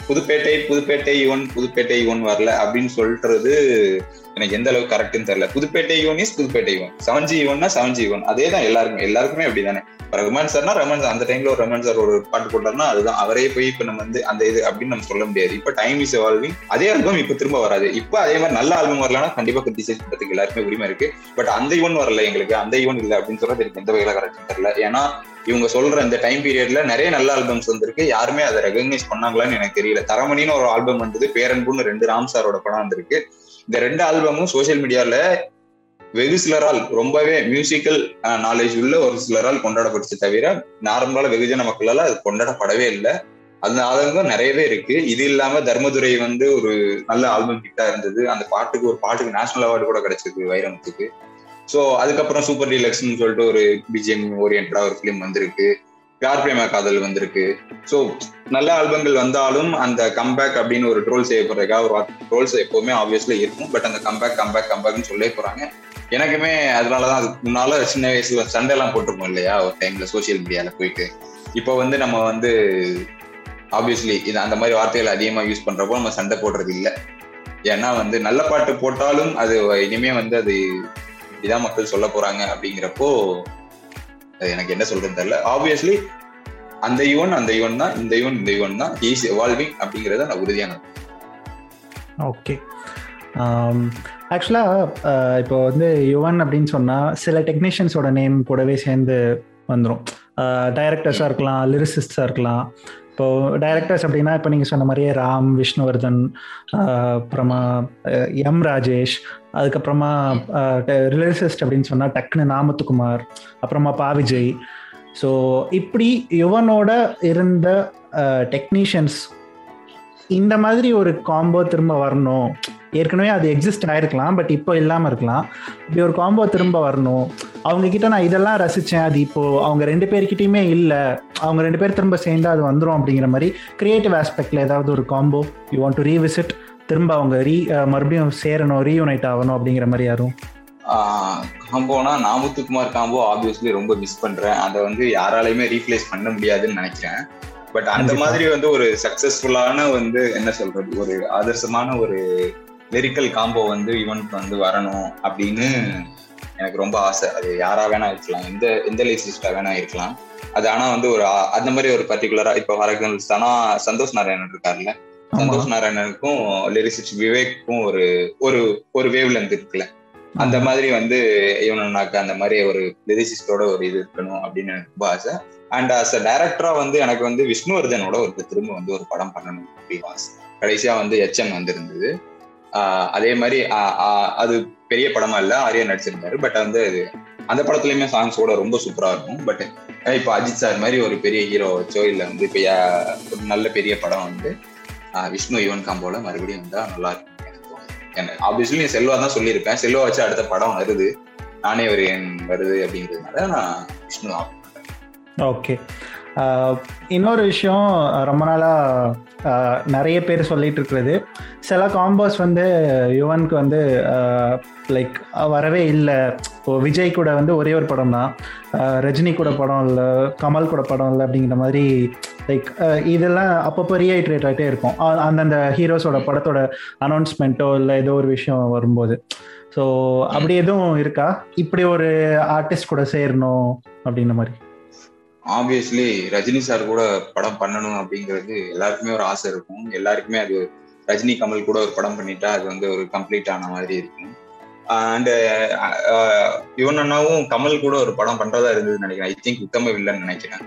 புதுப்பேட்டை புதுப்பேட்டை யுவன் புதுப்பேட்டை யுவன் வரல அப்படின்னு சொல்றது எனக்கு எந்த அளவுக்கு கரெக்ட்னு தெரியல. Pudhupettai Yuvan is Pudhupettai Yuvan seven G யுவன்னா seven G Yuvan அதே தான் எல்லாருக்குமே. எல்லாருக்குமே அப்படிதானே. ரகுமான் சார்னா ரமன் சார் அந்த டைம்ல ஒரு ரமன் சார் ஒரு பாட்டு போட்டார்னா அதுதான். அவரே போய் இப்ப நம்ம வந்து அந்த இது அப்படின்னு நம்ம சொல்ல முடியாது. இப்ப டைம் இஸ் எவால்விங் அதே ஆல்பம் இப்ப திரும்ப வராது. இப்ப அதே மாதிரி நல்ல ஆல்பம் வரலன்னா கண்டிப்பா கிரிட்டிசைஸ் பண்றதுக்கு எல்லாருக்குமே உரிமை இருக்கு. பட் அந்த யூன் வரல எங்களுக்கு. அந்த யுவன் இல்லை அப்படின்னு சொல்றது எனக்கு எந்த வகையில கரெக்ட் தெரியல. ஏன்னா இவங்க சொல்ற இந்த டைம் பீரியட்ல நிறைய நல்ல ஆல்பம்ஸ் வந்திருக்கு. யாருமே அதை ரெகக்னைஸ் பண்ணாங்களான்னு எனக்கு தெரியல. தரமணின்னு ஒரு ஆல்பம் வந்தது. பேரன்புன்னு ரெண்டு ராம் சாரோட படம் வந்திருக்கு. இந்த ரெண்டு ஆல்பமும் சோசியல் மீடியால வெகு சிலரால் ரொம்பவே மியூசிக்கல் நாலேஜ் உள்ள ஒரு சிலரால் கொண்டாடப்பட்டுச்சு தவிர நார்மலால வெகுஜன மக்களால் அது கொண்டாடப்படவே இல்லை. அந்த ஆதங்கம் நிறையவே இருக்கு. இது இல்லாம தர்மதுரை வந்து ஒரு நல்ல ஆல்பம் கிட்டா இருந்தது. அந்த பாட்டுக்கு ஒரு பாட்டுக்கு நேஷனல் அவார்டு கூட கிடைச்சிருக்கு வைரமுத்துக்கு. ஸோ அதுக்கப்புறம் சூப்பர் டீலக்ஸ்னு சொல்லிட்டு ஒரு பிஜிஎம் ஓரியன்டா ஒரு ஃபிலிம் வந்திருக்கு. யார் பிரேமா காதல் வந்திருக்கு. ஸோ நல்ல ஆல்பங்கள் வந்தாலும் அந்த கம்பேக் அப்படின்னு ஒரு ட்ரோல் செய்யப்படுறதுக்காக ஒரு ட்ரோல்ஸ் எப்போவுமே ஆப்வியஸ்லி இருக்கும். பட் அந்த கம்பேக் கம்பேக் கம்பேக்னு சொல்லே போகிறாங்க எனக்குமே அதனால தான் அதுக்கு முன்னால சின்ன வயசுல சண்டைலாம் போட்டிருப்போம் இல்லையா? ஒரு டைம்ல சோசியல் மீடியால போயிட்டு. இப்போ வந்து நம்ம வந்து ஆப்வியஸ்லி இது அந்த மாதிரி வார்த்தைகள் அதிகமாக யூஸ் பண்ணுறப்போ நம்ம சண்டை போடுறது இல்லை. ஏன்னா வந்து நல்ல பாட்டு போட்டாலும் அது இனிமே வந்து அது இதான் மக்கள் சொல்ல போறாங்க அப்படிங்கிறப்போ எனக்கு என்ன சொல்றது தெரியல. ஆப்வியஸ்லி அந்த யுவன் அந்த யுவன் தான் இந்த யுவன் இந்த யுவன் தான். இஸ் எவால்விங் அப்படிங்கறத நான் உறுதியான ஓகே ஆக்சுவலாக இப்போ வந்து யுவன் அப்படின்னு சொன்னால் சில டெக்னீஷியன்ஸோட நேம் கூடவே சேர்ந்து வந்துடும் டைரக்டர்ஸாக uh, இருக்கலாம் லிரிசிஸ்டாக இருக்கலாம். இப்போ டைரக்டர்ஸ் அப்படின்னா இப்போ நீங்கள் சொன்ன மாதிரியே ராம் விஷ்ணுவர்தன் uh, அப்புறமா uh, எம் ராஜேஷ் அதுக்கப்புறமா ரிலிசிஸ்ட் அப்படின்னு சொன்னால் டக்குனு நாமத்துக்குமார் அப்புறமா பா விஜய் ஸோ இப்படி யுவனோட இருந்த டெக்னீஷியன்ஸ் இந்த மாதிரி ஒரு காம்போ திரும்ப வரணும். ஏற்கனவே அது எக்ஸிஸ்ட் ஆயிருக்கலாம் பட் இப்போ இல்லாமல் இருக்கலாம். இப்படி ஒரு காம்போ திரும்ப வரணும். அவங்க கிட்ட நான் இதெல்லாம் ரசித்தேன் அது இப்போ அவங்க ரெண்டு பேர்கிட்டயுமே இல்லை. அவங்க ரெண்டு பேர் திரும்ப சேர்ந்து அது வந்துடும் அப்படிங்கிற மாதிரி கிரியேட்டிவ் ஆஸ்பெக்ட்ல ஏதாவது ஒரு combo you want to revisit திரும்ப அவங்க ரீ மறுபடியும் சேரணும் ரீயூனைட் ஆகணும் அப்படிங்கிற மாதிரி யாரும்? காம்போனா நாமுத்துக்குமார் காம்போ ஆப்வியஸ்லி ரொம்ப மிஸ் பண்றேன். அதை வந்து யாராலையுமே ரீப்ளேஸ் பண்ண முடியாதுன்னு நினைக்கிறேன். பட் அந்த மாதிரி வந்து ஒரு சக்சஸ்ஃபுல்லான வந்து என்ன சொல்றது ஒரு ஆதர்சமான ஒரு லிரிக்கல் காம்போ வந்து ஈவெண்ட் வந்து வரணும் அப்படின்னு எனக்கு ரொம்ப ஆசை. அது யாரா வேணா இருக்கலாம். எந்த எந்த லிசிஸ்டா வேணா இருக்கலாம். அது ஆனா வந்து ஒரு அந்த மாதிரி ஒரு பர்டிகுலரா இப்போ ஃபார் எக்ஸாம்பிள் சனா சந்தோஷ் நாராயணன் இருக்காருல்ல. சந்தோஷ் நாராயணனுக்கும் லிரிசிஸ்ட் விவேக்கும் ஒரு ஒரு ஒரு வேவ் லென்த் இருக்குல்ல. அந்த மாதிரி வந்து இவனாக்க அந்த மாதிரி ஒரு லிரிசிஸ்டோட ஒரு இது இருக்கணும் அப்படின்னு எனக்கு ரொம்ப ஆசை. அண்ட் அஸ் அ டைரக்டரா வந்து எனக்கு வந்து விஷ்ணுவர்தனோட ஒரு திரும்ப வந்து ஒரு படம் பண்ணணும் அப்படின்னு ஆசை. கடைசியா வந்து எச்எம் வந்திருந்தது. அதே மாதிரி அது பெரிய படமா இல்ல ஆரியா நடிச்சிருந்தாரு. பட் வந்து அது அந்த படத்துலயுமே சாங்ஸோட ரொம்ப சூப்பரா இருக்கும். பட் இப்போ அஜித் சார் மாதிரி ஒரு பெரிய ஹீரோ வச்சோ இல்ல வந்து இப்போ நல்ல பெரிய படம் வந்து விஷ்ணு யுவன் காம்போல மறுபடியும் வந்தா நல்லா இருக்கும் ஆப்வியஸ்லி நீ செல்வா தான் சொல்லியிருப்பேன். செல்வா வச்சு அடுத்த படம் வருது. நானே ஒரு என் வருது அப்படிங்கிறதுனால நான் விஷ்ணு ஓகே. இன்னொரு விஷயம் ரொம்ப நாளாக நிறைய பேர் சொல்லிட்டு இருக்கிறது. சில காம்போஸ் வந்து யுவனுக்கு வந்து லைக் வரவே இல்லை. இப்போ விஜய் கூட வந்து ஒரே ஒரு படம் தான் ரஜினி கூட படம் இல்லை கமல் கூட படம் இல்லை அப்படிங்கிற மாதிரி லைக் uh, இதெல்லாம் அப்பப்போ ரீஹைட்ரேட் ஆகிட்டே இருக்கும். அந்தந்த ஹீரோஸோட படத்தோட அனௌன்ஸ்மெண்ட்டோ இல்லை ஏதோ ஒரு விஷயம் வரும்போது. ஸோ அப்படி எதுவும் இருக்கா? இப்படி ஒரு ஆர்டிஸ்ட் கூட சேரணும் அப்படின்ற மாதிரி. ஆப்வியஸ்லி ரஜினி சார் கூட படம் பண்ணணும் அப்படிங்கிறது எல்லாருக்குமே ஒரு ஆசை இருக்கும். எல்லாருக்குமே அது ரஜினி கமல் கூட ஒரு படம் பண்ணிட்டா அது வந்து ஒரு கம்ப்ளீட் ஆன மாதிரி இருக்கும். அண்டு யுவன் அண்ணாவும் கமல் கூட ஒரு படம் பண்றதா இருந்ததுன்னு நினைக்கிறேன். ஐ திங்க் உத்தம வில்லன்னு நினைக்கிறேன்.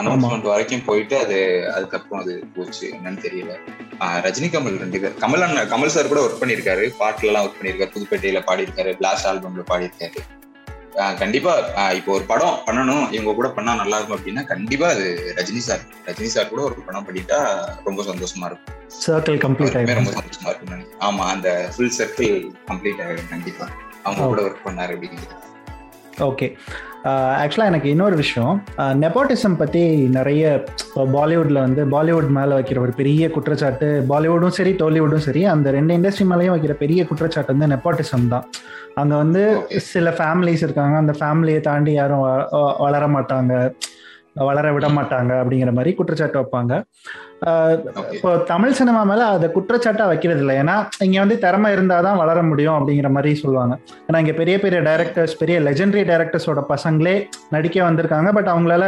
அனௌன்ஸ்மெண்ட் வரைக்கும் போயிட்டு அது அதுக்கப்புறம் அது போச்சு. என்னன்னு தெரியல. ரஜினி கமல் ரெண்டு பேர். கமல் அண்ணா கமல் சார் கூட ஒர்க் பண்ணியிருக்காரு. பாட்டுல எல்லாம் ஒர்க் பண்ணியிருக்காரு. புதுப்பேட்டையில பாடியிருக்காரு. பிளாஸ்ட் ஆல்பம்ல பாடியிருக்காரு. கண்டிப்பா இப்போ ஒரு படம் பண்ணணும். இவங்க கூட பண்ணா நல்லா இருக்கும் அப்படின்னா கண்டிப்பா அது ரஜினி சார். ரஜினி சார் கூட ஒரு படம் பண்ணிட்டா ரொம்ப சந்தோஷமா இருக்கும். சர்க்கிள் கம்ப்ளீட் ஆகும் ரொம்ப சந்தோஷமா இருக்கும் ஆமா அந்த ஃபுல் சர்க்கிள் கம்ப்ளீட் ஆகிடும் கண்டிப்பா. அவங்க கூட ஒர்க் பண்ணாரு அப்படிங்கிறது. ஓகே ஆக்சுவலாக எனக்கு இன்னொரு விஷயம். நெப்போட்டிசம் பற்றி நிறைய பாலிவுட்டில் வந்து பாலிவுட் மேலே வைக்கிற ஒரு பெரிய குற்றச்சாட்டு பாலிவுடும் சரி டோலிவுட்டும் சரி அந்த ரெண்டு இண்டஸ்ட்ரி மேலேயும் வைக்கிற பெரிய குற்றச்சாட்டு வந்து நெப்போட்டிசம் தான். அங்கே வந்து சில ஃபேமிலிஸ் இருக்காங்க. அந்த ஃபேமிலியை தாண்டி யாரும் வளர மாட்டாங்க. வளர விட மாட்டாங்க அப்படிங்கிற மாதிரி குற்றச்சாட்டு வைப்பாங்க. இப்போ தமிழ் சினிமா மேல அதை குற்றச்சாட்டா வைக்கிறது இல்லை ஏன்னா இங்க வந்து திறமை இருந்தாதான் வளர முடியும் அப்படிங்கிற மாதிரி சொல்லுவாங்க. ஏன்னா இங்க பெரிய பெரிய டைரக்டர்ஸ் பெரிய லெஜெண்டரி டைரக்டர்ஸோட பசங்களே நடிக்க வந்திருக்காங்க. பட் அவங்களால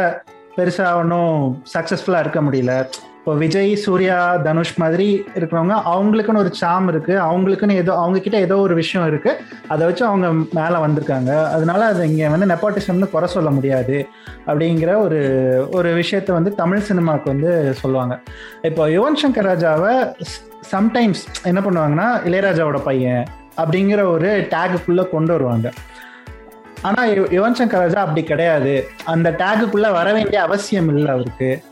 பெருசா ஒன்றும் சக்சஸ்ஃபுல்லா இருக்க முடியல. இப்போ விஜய் சூர்யா தனுஷ் மாதிரி இருக்கிறவங்க அவங்களுக்குன்னு ஒரு சாம் இருக்கு. அவங்களுக்குன்னு ஏதோ அவங்க கிட்ட ஏதோ ஒரு விஷயம் இருக்கு. அதை வச்சு அவங்க மேலே வந்திருக்காங்க. அதனால அது இங்கே வந்து நெப்பாட்டிசம்னு குறை சொல்ல முடியாது அப்படிங்கிற ஒரு ஒரு விஷயத்த வந்து தமிழ் சினிமாவுக்கு வந்து சொல்லுவாங்க. இப்போ யுவன் சங்கர் ராஜாவை சம்டைம்ஸ் என்ன பண்ணுவாங்கன்னா இளையராஜாவோட பையன் அப்படிங்கிற ஒரு டேகுக்குள்ளே கொண்டு வருவாங்க. ஆனால் யுவன் சங்கர் ராஜா அப்படி கிடையாது. அந்த டேகுக்குள்ளே வர வேண்டிய அவசியம் இல்லை அவருக்கு.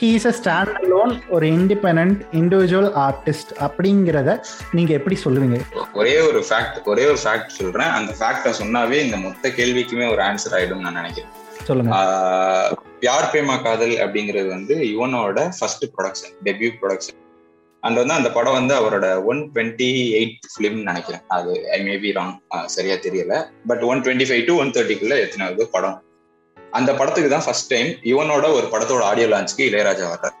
ஹீஸ் அ ஸ்டாண்ட் அலோன் ஒரு இண்டிபெண்ட் இண்டிவிஜுவல் ஆர்டிஸ்ட் அப்படிங்கிறத நீங்க எப்படி சொல்லுவீங்க? ஒரே ஒரு ஃபேக்ட் ஒரே ஒரு ஃபேக்ட் சொல்றேன். அந்த ஃபேக்டை சொன்னாவே இந்த மொத்த கேள்விக்குமே ஒரு ஆன்சர் ஆயிடும் நான் நினைக்கிறேன். சொல்லுங்க. பியார் பிரேமா காதல் அப்படிங்கிறது வந்து யுவனோட first production debut production and வந்து அந்த படம் வந்து அவரோட ஒன் டுவெண்ட்டி எயிட் ஃபிலிம் நினைக்கிறேன். அது ஐ மேபி ராங் சரியா தெரியல. But one twenty five to one தேர்ட்டிக்குள்ள எத்தனாவது படம். அந்த படத்துக்கு தான் ஃபர்ஸ்ட் டைம் இவனோட ஒரு படத்தோட ஆடியோ லான்ச்சுக்கு இளையராஜா வர்றார்.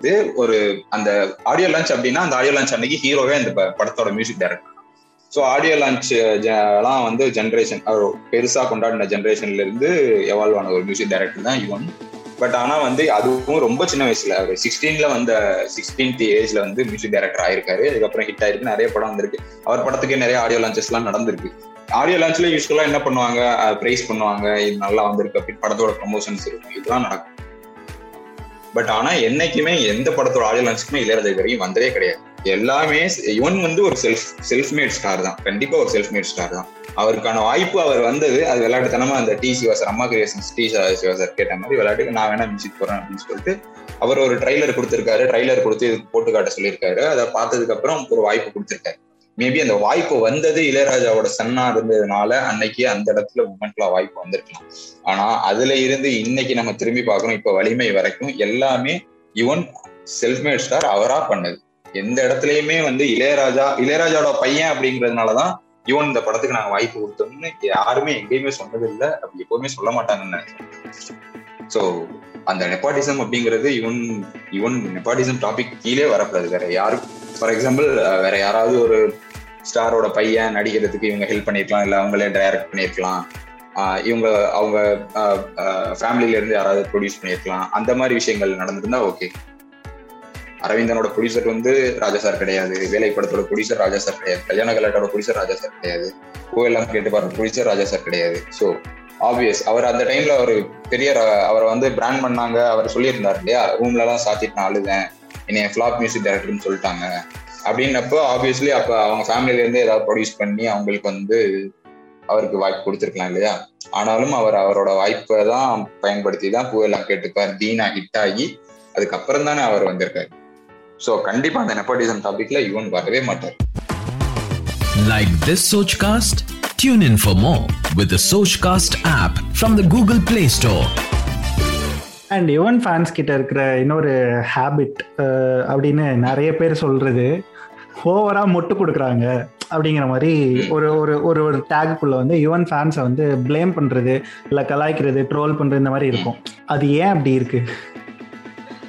இது ஒரு அந்த ஆடியோ லான்ச் அப்படின்னா அந்த ஆடியோ லான்ச் அன்னைக்கு ஹீரோவே அந்த படத்தோட music director so audio launch எல்லாம் வந்து ஜென்ரேஷன் பெருசா கொண்டாடின ஜென்ரேஷன்ல இருந்து எவால்வ் ஆன ஒரு மியூசிக் டைரக்டர் தான் இவன். பட் ஆனா வந்து அதுவும் ரொம்ப சின்ன வயசுல. அவர் சிக்ஸ்டீன்ல வந்த சிக்ஸ்டீன்த் ஏஜ்ல வந்து மியூசிக் டைரக்டர் ஆயிருக்காரு. அதுக்கப்புறம் ஹிட் ஆயிருக்கு. நிறைய படம் வந்திருக்கு. அவர் படத்துக்கே நிறைய ஆடியோ லான்ச்சஸ் எல்லாம் நடந்திருக்கு. ஆடியோ லான்ச்ல யூஸ்வலா என்ன பண்ணுவாங்க? பிரைஸ் பண்ணுவாங்க. இது நல்லா வந்திருக்கு அப்படின்னு படத்தோட ப்ரொமோஷன்ஸ் இருக்கும் இதெல்லாம் நடக்கும். பட் ஆனா என்னைக்குமே எந்த படத்தோட ஆடியோ லான்ச்சுக்குமே இளையராஜா இது வரைக்கும் வந்ததே கிடையாது. எல்லாமே இவன் வந்து ஒரு செல்ஃப் செல்ஃப் மேட் ஸ்டார் தான். கண்டிப்பா ஒரு செல்ஃப் மேட் ஸ்டார் தான். அவருக்கான வாய்ப்பு அவர் வந்தது அது விளையாட்டுத்தனமா அந்த டி சிவாசர் அம்மா கிரியேஷன்ஸ் டி சிவாசர் கேட்ட மாதிரி விளையாட்டுக்கு நான் வேணா மியூசிக் போறேன் அப்படின்னு சொல்லிட்டு அவர் ஒரு ட்ரைலர் கொடுத்திருக்காரு. ட்ரைலர் கொடுத்து இது போட்டு காட்ட சொல்லியிருக்காரு. அதை பார்த்ததுக்கு அப்புறம் ஒரு வாய்ப்பு கொடுத்திருக்காரு. மேபி அந்த வாய்ப்பு வந்தது இளையராஜாவோட சன்னா இருந்ததுனால அன்னைக்கு அந்த இடத்துல மூமெண்ட்ல வாய்ப்பு வந்திருக்கலாம். ஆனா அதுல இருந்து இன்னைக்கு நம்ம திரும்பி பார்க்கணும். இப்ப வலிமை வரைக்கும் எல்லாமே யுவன் செல்ஃப்மேட் ஸ்டார் அவரா பண்ணது. எந்த இடத்துலயுமே வந்து இளையராஜா இளையராஜாவோட பையன் அப்படிங்கிறதுனாலதான் யுவன் இந்த படத்துக்கு நாங்க வாய்ப்பு கொடுத்தோம்னு யாருமே எங்கேயுமே சொன்னது இல்லை அப்படி எப்பவுமே சொல்ல மாட்டாங்கன்னு சோ அந்த நெப்பாட்டிசம் அப்படிங்கிறது இவன் இவன் நெப்பாட்டிசம் டாபிக் கீழே வரக்கூடாது. வேற யாருக்கு ஃபார் எக்ஸாம்பிள் வேற யாராவது ஒரு ஸ்டாரோட பையன் நடிக்கிறதுக்கு இவங்க ஹெல்ப் பண்ணிருக்கலாம். இல்ல அவங்களே டைரக்ட் பண்ணிருக்கலாம். ஆஹ் இவங்க அவங்க ஃபேமிலியில இருந்து யாராவது ப்ரொடியூஸ் பண்ணிருக்கலாம். அந்த மாதிரி விஷயங்கள் நடந்திருந்தா ஓகே அரவிந்தனோட ப்ரொடியூசர் வந்து ராஜா சார் கிடையாது. வேலைப்படத்தோட ப்ரொடியூசர் ராஜா சார் கிடையாது. கல்யாண கலாட்டோட ப்ரொடியூசர் ராஜா சார் கிடையாது. கோவெல்லாம் கேட்டு பாருங்க ப்ரொடியூசர் ராஜா சார் கிடையாது. ஸோ ஆப்வியஸ் அவர் அந்த டைம்ல ஒரு பெரிய அவரை வந்து பிராண்ட் பண்ணாங்க. அவர் சொல்லியிருந்தார் இல்லையா? ரூம்ல எல்லாம் சாத்திட்டு நான் அழுதேன். என்னைய ஃபிளாப் மியூசிக் டைரக்டர்னு சொல்லிட்டாங்க. அப்படின்னப்போ ஆப்வியஸ்லி அப்ப அவங்க ஃபேமிலில இருந்து ஏதாவது ப்ரொடியூஸ் பண்ணி அவங்களுக்கு வந்து அவருக்கு வாய்ப்பு கொடுத்துருக்கலாம் இல்லையா? ஆனாலும் அவர் அவரோட வாய்ப்பை தான் பயன்படுத்தி தான் பூவெல்லாம் கேட்டுப்பார். தீனா ஹிட் ஆகி அதுக்கப்புறம் தானே அவர் வந்திருக்காரு. ஸோ கண்டிப்பா அந்த நெப்போட்டிசம் டாபிக்ல இவன் வரவே மாட்டார் Like this Sochcast? Tune in for more with the Sochcast app from the Google Play Store. And Yuvan fans கிட்ட இருக்கிற இன்னொரு ஹேபிட் அப்படின்னு நிறைய பேர் சொல்றது ஓவரா மொட்டு கொடுக்குறாங்க அப்படிங்கிற மாதிரி ஒரு ஒரு ஒரு ஒரு டேக்குள்ள வந்து யுவன் ஃபேன்ஸை வந்து ப்ளேம் பண்றது இல்லை கலாய்க்கிறது ட்ரோல் பண்றது இந்த மாதிரி இருக்கும் அது ஏன் அப்படி இருக்கு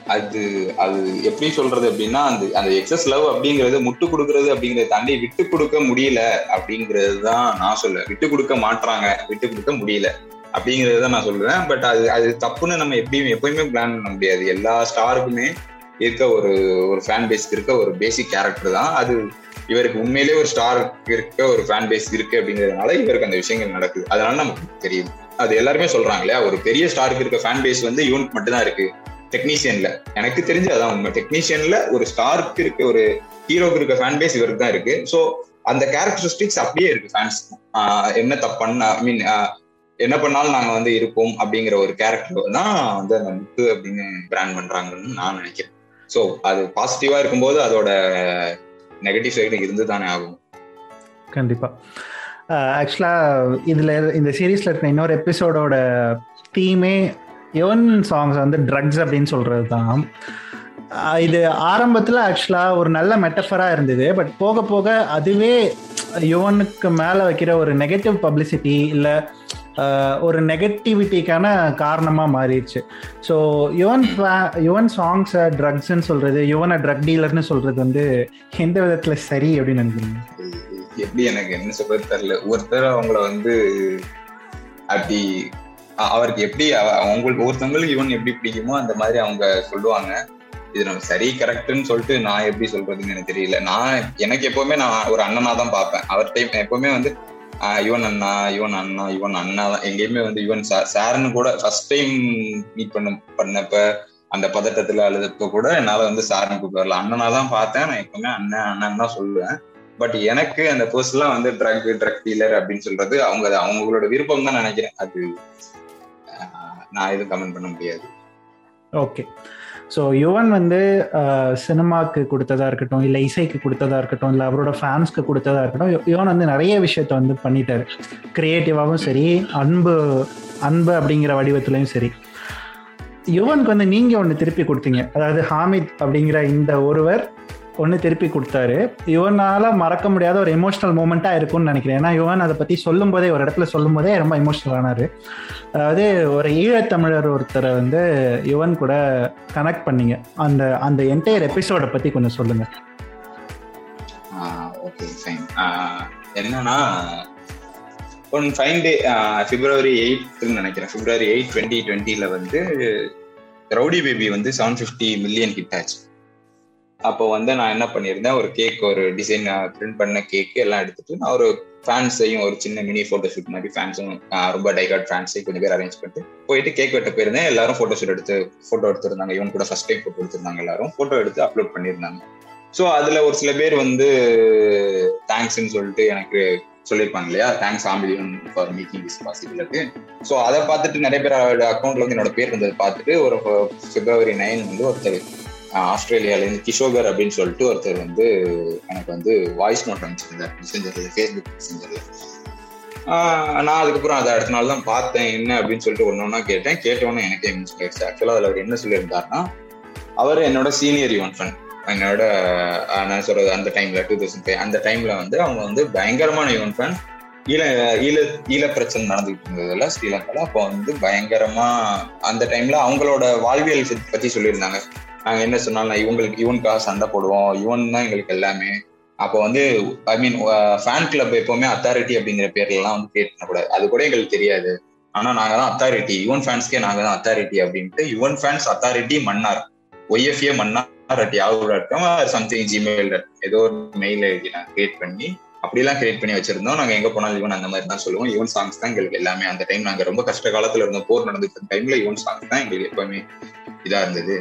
அது அது எப்படி சொல்றது அப்படின்னா அந்த அந்த எக்ஸஸ் லவ் அப்படிங்கிறது முட்டு கொடுக்கறது அப்படிங்கறத தாண்டி விட்டு கொடுக்க முடியல அப்படிங்கிறது தான் நான் சொல்லுவேன். விட்டு கொடுக்க மாட்றாங்க விட்டு கொடுக்க முடியல அப்படிங்கிறது தான் நான் சொல்றேன் பட் அது அது தப்புன்னு நம்ம எப்படியும் எப்பயுமே பிளான் பண்ண முடியாது. எல்லா ஸ்டாருக்குமே இருக்க ஒரு ஒரு ஃபேன் பேஸ்க்கு இருக்க ஒரு பேசிக் கேரக்டர் தான். அது இவருக்கு உண்மையிலேயே ஒரு ஸ்டார் இருக்க ஒரு ஃபேன் பேஸ் இருக்கு அப்படிங்கிறதுனால இவருக்கு அந்த விஷயங்கள் நடக்குது. அதனால நமக்கு தெரியும். அது எல்லாருமே சொல்றாங்க இல்லையா? ஒரு பெரிய ஸ்டாருக்கு இருக்க ஃபேன் பேஸ் வந்து யூனிட் மட்டும்தான் இருக்கு. டெக்னீஷியன்ல எனக்கு தெரிஞ்சு அதான் உண்மை. டெக்னீஷியன்ல ஒரு ஸ்டார்க்கு இருக்க ஒரு ஹீரோக்கு இருக்க ஃபேன் பேஸ் இவருக்கு தான் இருக்கு. ஸோ அந்த கேரக்டரிஸ்டிக்ஸ் அப்படியே இருக்கு ஃபேன்ஸ் என்ன தப்பு ஐ மீன் என்ன பண்ணாலும் நாங்க வந்து இருப்போம் அப்படிங்கிற ஒரு கேரக்டர் தான் வந்து அந்த முத்து அப்படின்னு பிராண்ட் பண்றாங்கன்னு நான் நினைக்கிறேன். ஸோ அது பாசிட்டிவா இருக்கும்போது அதோட நெகட்டிவ் சைடு இருந்து தானே ஆகும். கண்டிப்பா. ஆக்சுவலாக இதில் இந்த சீரீஸில் இருக்கிற இன்னொரு எபிசோடோட தீமே யுவன் சாங்ஸ் வந்து ட்ரக்ஸ் அப்படின்னு சொல்கிறது தான் இது ஆரம்பத்தில் ஆக்சுவலாக ஒரு நல்ல மெட்டஃபராக இருந்தது. பட் போக போக அதுவே யுவனுக்கு மேலே வைக்கிற ஒரு நெகட்டிவ் பப்ளிசிட்டி இல்லை ஒரு நெகட்டிவிட்டிக்கான காரணமாக மாறிடுச்சு. ஸோ யுவன் யுவன் சாங்ஸை ட்ரக்ஸ்ன்னு சொல்கிறது யுவனை ட்ரக் டீலர்னு சொல்கிறது வந்து எந்த விதத்தில் சரி அப்படின்னு நினைக்கிறீங்க? எப்படி எனக்கு என்ன சொல்றது தெரியல. ஒருத்தர் அவங்கள வந்து அப்படி அவருக்கு எப்படி அவங்களுக்கு ஒருத்தவங்களுக்கு இவன் எப்படி பிடிக்குமோ அந்த மாதிரி அவங்க சொல்லுவாங்க. இது நம்ம சரி கரெக்ட்னு சொல்லிட்டு நான் எப்படி சொல்றதுன்னு எனக்கு தெரியல. நான் எனக்கு எப்பவுமே நான் ஒரு அண்ணனா தான் பார்ப்பேன். அவர் டைம் எப்பவுமே வந்து ஆஹ் இவன் அண்ணா இவன் அண்ணா இவன் அண்ணா தான். எங்கேயுமே வந்து இவன் சார் சார்னு கூட ஃபர்ஸ்ட் டைம் மீட் பண்ண பண்ணப்ப அந்த பதட்டத்துல அழுதப்ப கூட என்னால வந்து சார்னு கூப்பிடல அண்ணனா தான் பார்த்தேன். நான் எப்பவுமே அண்ணன் அண்ணன் தான் சொல்லுவேன். பட் எனக்கு அந்த பர்சன்லாம் வந்து ட்ரக் ட்ரக் டீலர் அப்படின்னு சொல்றது அவங்க அவங்களோட விருப்பம் தான் நினைக்கிறேன். அது நான் எதுவும் கமெண்ட் பண்ண முடியாது. ஓகே ஸோ யுவன் வந்து uh, சினிமாவுக்கு கொடுத்ததா இருக்கட்டும் இல்லை இசைக்கு கொடுத்ததா இருக்கட்டும் இல்லை அவரோட ஃபேன்ஸ்க்கு கொடுத்ததா இருக்கட்டும் யுவன் வந்து நிறைய விஷயத்த வந்து பண்ணிட்டாரு. கிரியேட்டிவாகவும் சரி அன்பு அன்பு அப்படிங்கிற வடிவத்துலையும் சரி. யுவனுக்கு வந்து நீங்கள் ஒன்று திருப்பி கொடுத்தீங்க. அதாவது ஹாமித் அப்படிங்கிற இந்த ஒருவர் ஒன்று திருப்பி கொடுத்தாரு. யுவனால் மறக்க முடியாத ஒரு எமோஷனல் மூமெண்ட்டாக இருக்கும்னு நினைக்கிறேன். ஏன்னா யுவன் அதை பற்றி சொல்லும் போதே ஒரு இடத்துல சொல்லும் போதே ரொம்ப எமோஷனல் ஆனார். அதாவது ஒரு ஈழத்தமிழர் ஒருத்தரை வந்து யுவன் கூட கனெக்ட் பண்ணீங்க. அந்த அந்த என்டையர் எபிசோடை பற்றி கொஞ்சம் சொல்லுங்கள் ஓகே ஃபைன் என்னன்னா ஒன் ஃபைன் டே பிப்ரவரி எயிட்னு நினைக்கிறேன். பிப்ரவரி எயிட் டுவெண்ட்டி டுவெண்ட்டியில் வந்து ரவுடி பேபி வந்து செவன் ஃபிஃப்டி மில்லியன் ஹிட் ஆச்சு. அப்போ வந்து நான் என்ன பண்ணியிருந்தேன் ஒரு கேக் ஒரு டிசைன் பிரிண்ட் பண்ண கேக்கு எல்லாம் எடுத்துட்டு நான் ஒரு ஃபேன்ஸையும் ஒரு சின்ன மினி ஃபோட்டோ ஷூட் மாதிரி ஃபேன்ஸும் ரொம்ப டைகார்ட் ஃபேன்ஸையும் கொஞ்சம் பேர் அரேஞ்ச் பண்ணிட்டு போயிட்டு கேக் வெட்ட போயிருந்தேன். எல்லாரும் ஃபோட்டோ ஷூட் எடுத்து ஃபோட்டோ எடுத்திருந்தாங்க. இவன் கூட ஃபர்ஸ்ட் டைம் ஃபோட்டோ எடுத்திருந்தாங்க எல்லாரும். ஃபோட்டோ எடுத்து அப்லோட் பண்ணியிருந்தாங்க. ஸோ அதுல ஒரு சில பேர் வந்து தேங்க்ஸ்ன்னு சொல்லிட்டு எனக்கு சொல்லியிருப்பாங்க இல்லையா? Thanks ஆம்பிலியன் for making this possibility so அதை பார்த்துட்டு நிறைய பேர் அக்கௌண்ட்ல வந்து என்னோட பேர் இருந்ததை பார்த்துட்டு ஒரு பிப்ரவரி நைன் வந்து ஒருத்தர் ஆஸ்திரேலியாலேருந்து கிஷோகர் அப்படின்னு சொல்லிட்டு ஒருத்தர் வந்து எனக்கு வந்து வாய்ஸ் நோட் அனுப்பிச்சிருந்தார். மெசேஞ்சர்ல ஃபேஸ்புக் மெசேஞ்சர்ல நான் அதுக்கப்புறம் அதை அடுத்த நாள் தான் பார்த்தேன். என்ன அப்படின்னு சொல்லிட்டு ஒன்று ஒன்றா கேட்டேன். கேட்டோன்னே எனக்கே மிஸ் ஆயிடுச்சு. ஆக்சுவலாக அதில் அவர் என்ன சொல்லியிருந்தாருன்னா அவர் என்னோட சீனியர் யுவன் ஃபன் என்னோட நான் சொல்றது அந்த டைம்ல டூ தௌசண்ட் ஃபைவ் அந்த டைம்ல வந்து அவங்க வந்து பயங்கரமான யுவன் ஃபன் ஈழ ஈழ ஈழ பிரச்சனை நடந்துகிட்டு இருந்ததுல ஸ்ரீலங்கால. அப்போ வந்து பயங்கரமா அந்த டைம்ல அவங்களோட வாழ்வியல் பத்தி சொல்லியிருந்தாங்க. நாங்க என்ன சொன்னாலும் இவங்களுக்கு இவனுக்காக சண்டை போடுவோம். இவன் தான் எங்களுக்கு எல்லாமே. அப்போ வந்து ஐ மீன் ஃபேன் கிளப் எப்பவுமே அத்தாரிட்டி அப்படிங்கிற பேர்ல எல்லாம் வந்து கிரியேட் பண்ணக்கூடாது. அது கூட எங்களுக்கு தெரியாது. ஆனா நாங்க தான் அத்தாரிட்டி யுவன் ஃபேன்ஸ்க்கே நாங்க தான் அத்தாரிட்டி அப்படின்ட்டு Yuvan fans authority Mannar. YFA Mannar at yahoo dot something Gmail ஏதோ ஒரு மெயில் ஐடி நாங்கள் கிரியேட் பண்ணி அப்படிலாம் கிரியேட் பண்ணி வச்சிருந்தோம். நாங்க எங்க போனாலும் யுவன் அந்த மாதிரி தான் சொல்லுவோம். யுவன் சாங்ஸ் தான் எங்களுக்கு எல்லாமே. அந்த டைம் நாங்க ரொம்ப கஷ்ட காலத்துல இருந்தோம். போர் நடந்துட்டு டைம்ல யுவன் சாங்ஸ் தான் எங்களுக்கு எப்பவுமே இதா இருந்தது.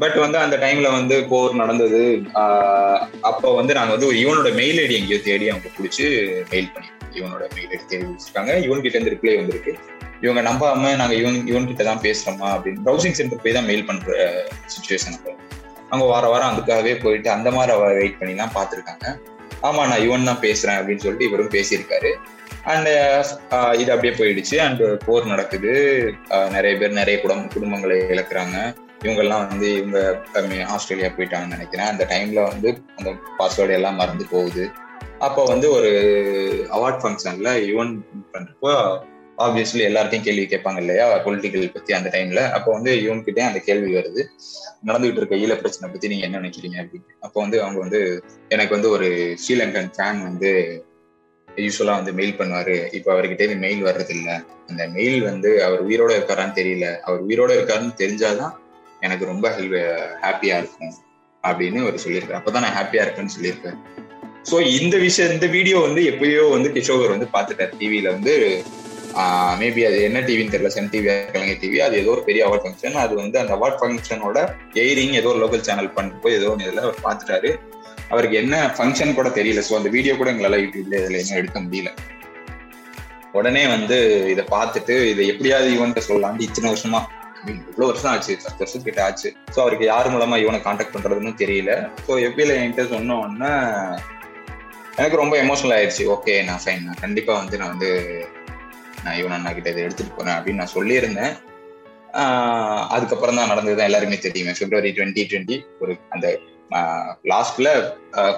பட் வந்து அந்த டைம்ல வந்து போர் நடந்தது. அப்போ வந்து நாங்க வந்து இவனோட மெயில் ஐடி எங்கேயோ தேடி அவங்க பிடிச்சி மெயில் பண்ணி இவனோட மெயில் ஐடி தேடி வச்சிருக்காங்க இவன்கிட்ட இருந்து ரிப்ளை வந்திருக்கு. இவங்க நம்பாம நாங்க இவன் இவன்கிட்ட தான் பேசுறோமா அப்படின்னு ப்ரௌசிங் சென்டர் போய் தான் மெயில் பண்ற சுச்சுவேஷன் அப்போ. அவங்க வார வாரம் அதுக்காகவே போயிட்டு அந்த மாதிரி அவ வெயிட் பண்ணி தான் பார்த்துருக்காங்க. ஆமா நான் இவன் தான் பேசுறேன் அப்படின்னு சொல்லிட்டு இவரும் பேசியிருக்காரு. அண்ட் இது அப்படியே போயிடுச்சு. அண்ட் போர் நடக்குது. நிறைய பேர் நிறைய குடும்ப குடும்பங்களை இழக்கிறாங்க. இவங்கெல்லாம் வந்து இவங்க ஆஸ்திரேலியா போயிட்டாங்கன்னு நினைக்கிறேன். அந்த டைம்ல வந்து அந்த பாஸ்வேர்டு எல்லாம் மறந்து போகுது. அப்போ வந்து ஒரு அவார்ட் ஃபங்க்ஷன்ல யுவன் பண்றப்போ ஆப்வியஸ்லி எல்லார்ட்டையும் கேள்வி கேட்பாங்க இல்லையா? பொலிட்டிக்கல் பத்தி அந்த டைம்ல அப்போ வந்து இவன் கிட்டே அந்த கேள்வி வருது. நடந்துகிட்டு இருக்க ஈழ பிரச்சனை பத்தி நீங்க என்ன நினைக்கிறீங்க அப்படின்னு. அப்போ வந்து அவங்க வந்து எனக்கு வந்து ஒரு ஸ்ரீலங்கன் ஃபேன் வந்து யூஸ்வலா வந்து மெயில் பண்ணுவாரு. இப்ப அவர்கிட்ட இருந்து மெயில் வர்றது இல்ல அந்த மெயில் வந்து அவர் உயிரோட இருக்காரான்னு தெரியல. அவர் உயிரோட இருக்காருன்னு தெரிஞ்சாதான் எனக்கு ரொம்ப ஹெல்ப் ஹாப்பியா இருக்கும் அப்படின்னு அவர் சொல்லியிருக்காரு. அப்பதான் நான் ஹாப்பியா இருக்கேன்னு சொல்லியிருக்கேன். ஸோ இந்த விஷயம் இந்த வீடியோ வந்து எப்பயோ வந்து கிஷோகர் வந்து பார்த்துட்டார். டிவியில வந்து மேபி அது என்ன டிவின்னு தெரியல. சன் டிவி கலைஞர் டிவி அது ஏதோ ஒரு பெரிய அவார்ட் ஃபங்க்ஷன் அது வந்து அந்த அவார்ட் ஃபங்க்ஷனோட எய்ரிங் ஏதோ ஒரு லோக்கல் சேனல் பண்ணிட்டு போய் ஏதோ ஒன்று இதில் அவர் பார்த்துட்டாரு. அவருக்கு என்ன ஃபங்க்ஷன் கூட தெரியல. ஸோ அந்த வீடியோ கூட எங்களால் யூடியூப்ல இதில் என்ன எடுக்க முடியல. உடனே வந்து இதை பார்த்துட்டு இதை எப்படியாவது இவன்கிட்ட சொல்லலாம்னு இத்தனை வருஷமா இவ்வளவு வருஷம் ஆச்சு பத்து வருஷம் கிட்ட ஆச்சு. ஸோ அவருக்கு யார் மூலமா இவனை காண்டாக்ட் பண்றதுன்னு தெரியல. ஸோ எப்பில என்கிட்ட சொன்னோன்னா எனக்கு ரொம்ப எமோஷனல் ஆயிடுச்சு ஓகே நான் ஃபைன் நான் கண்டிப்பா வந்து நான் வந்து நான் இவன் அண்ணா கிட்ட இதை எடுத்துட்டு போறேன் அப்படின்னு நான் சொல்லியிருந்தேன். அதுக்கப்புறம் தான் நடந்தது எல்லாருமே தெரியுமே. பிப்ரவரி டுவெண்ட்டி டுவெண்ட்டி ஒரு அந்த லாஸ்ட்ல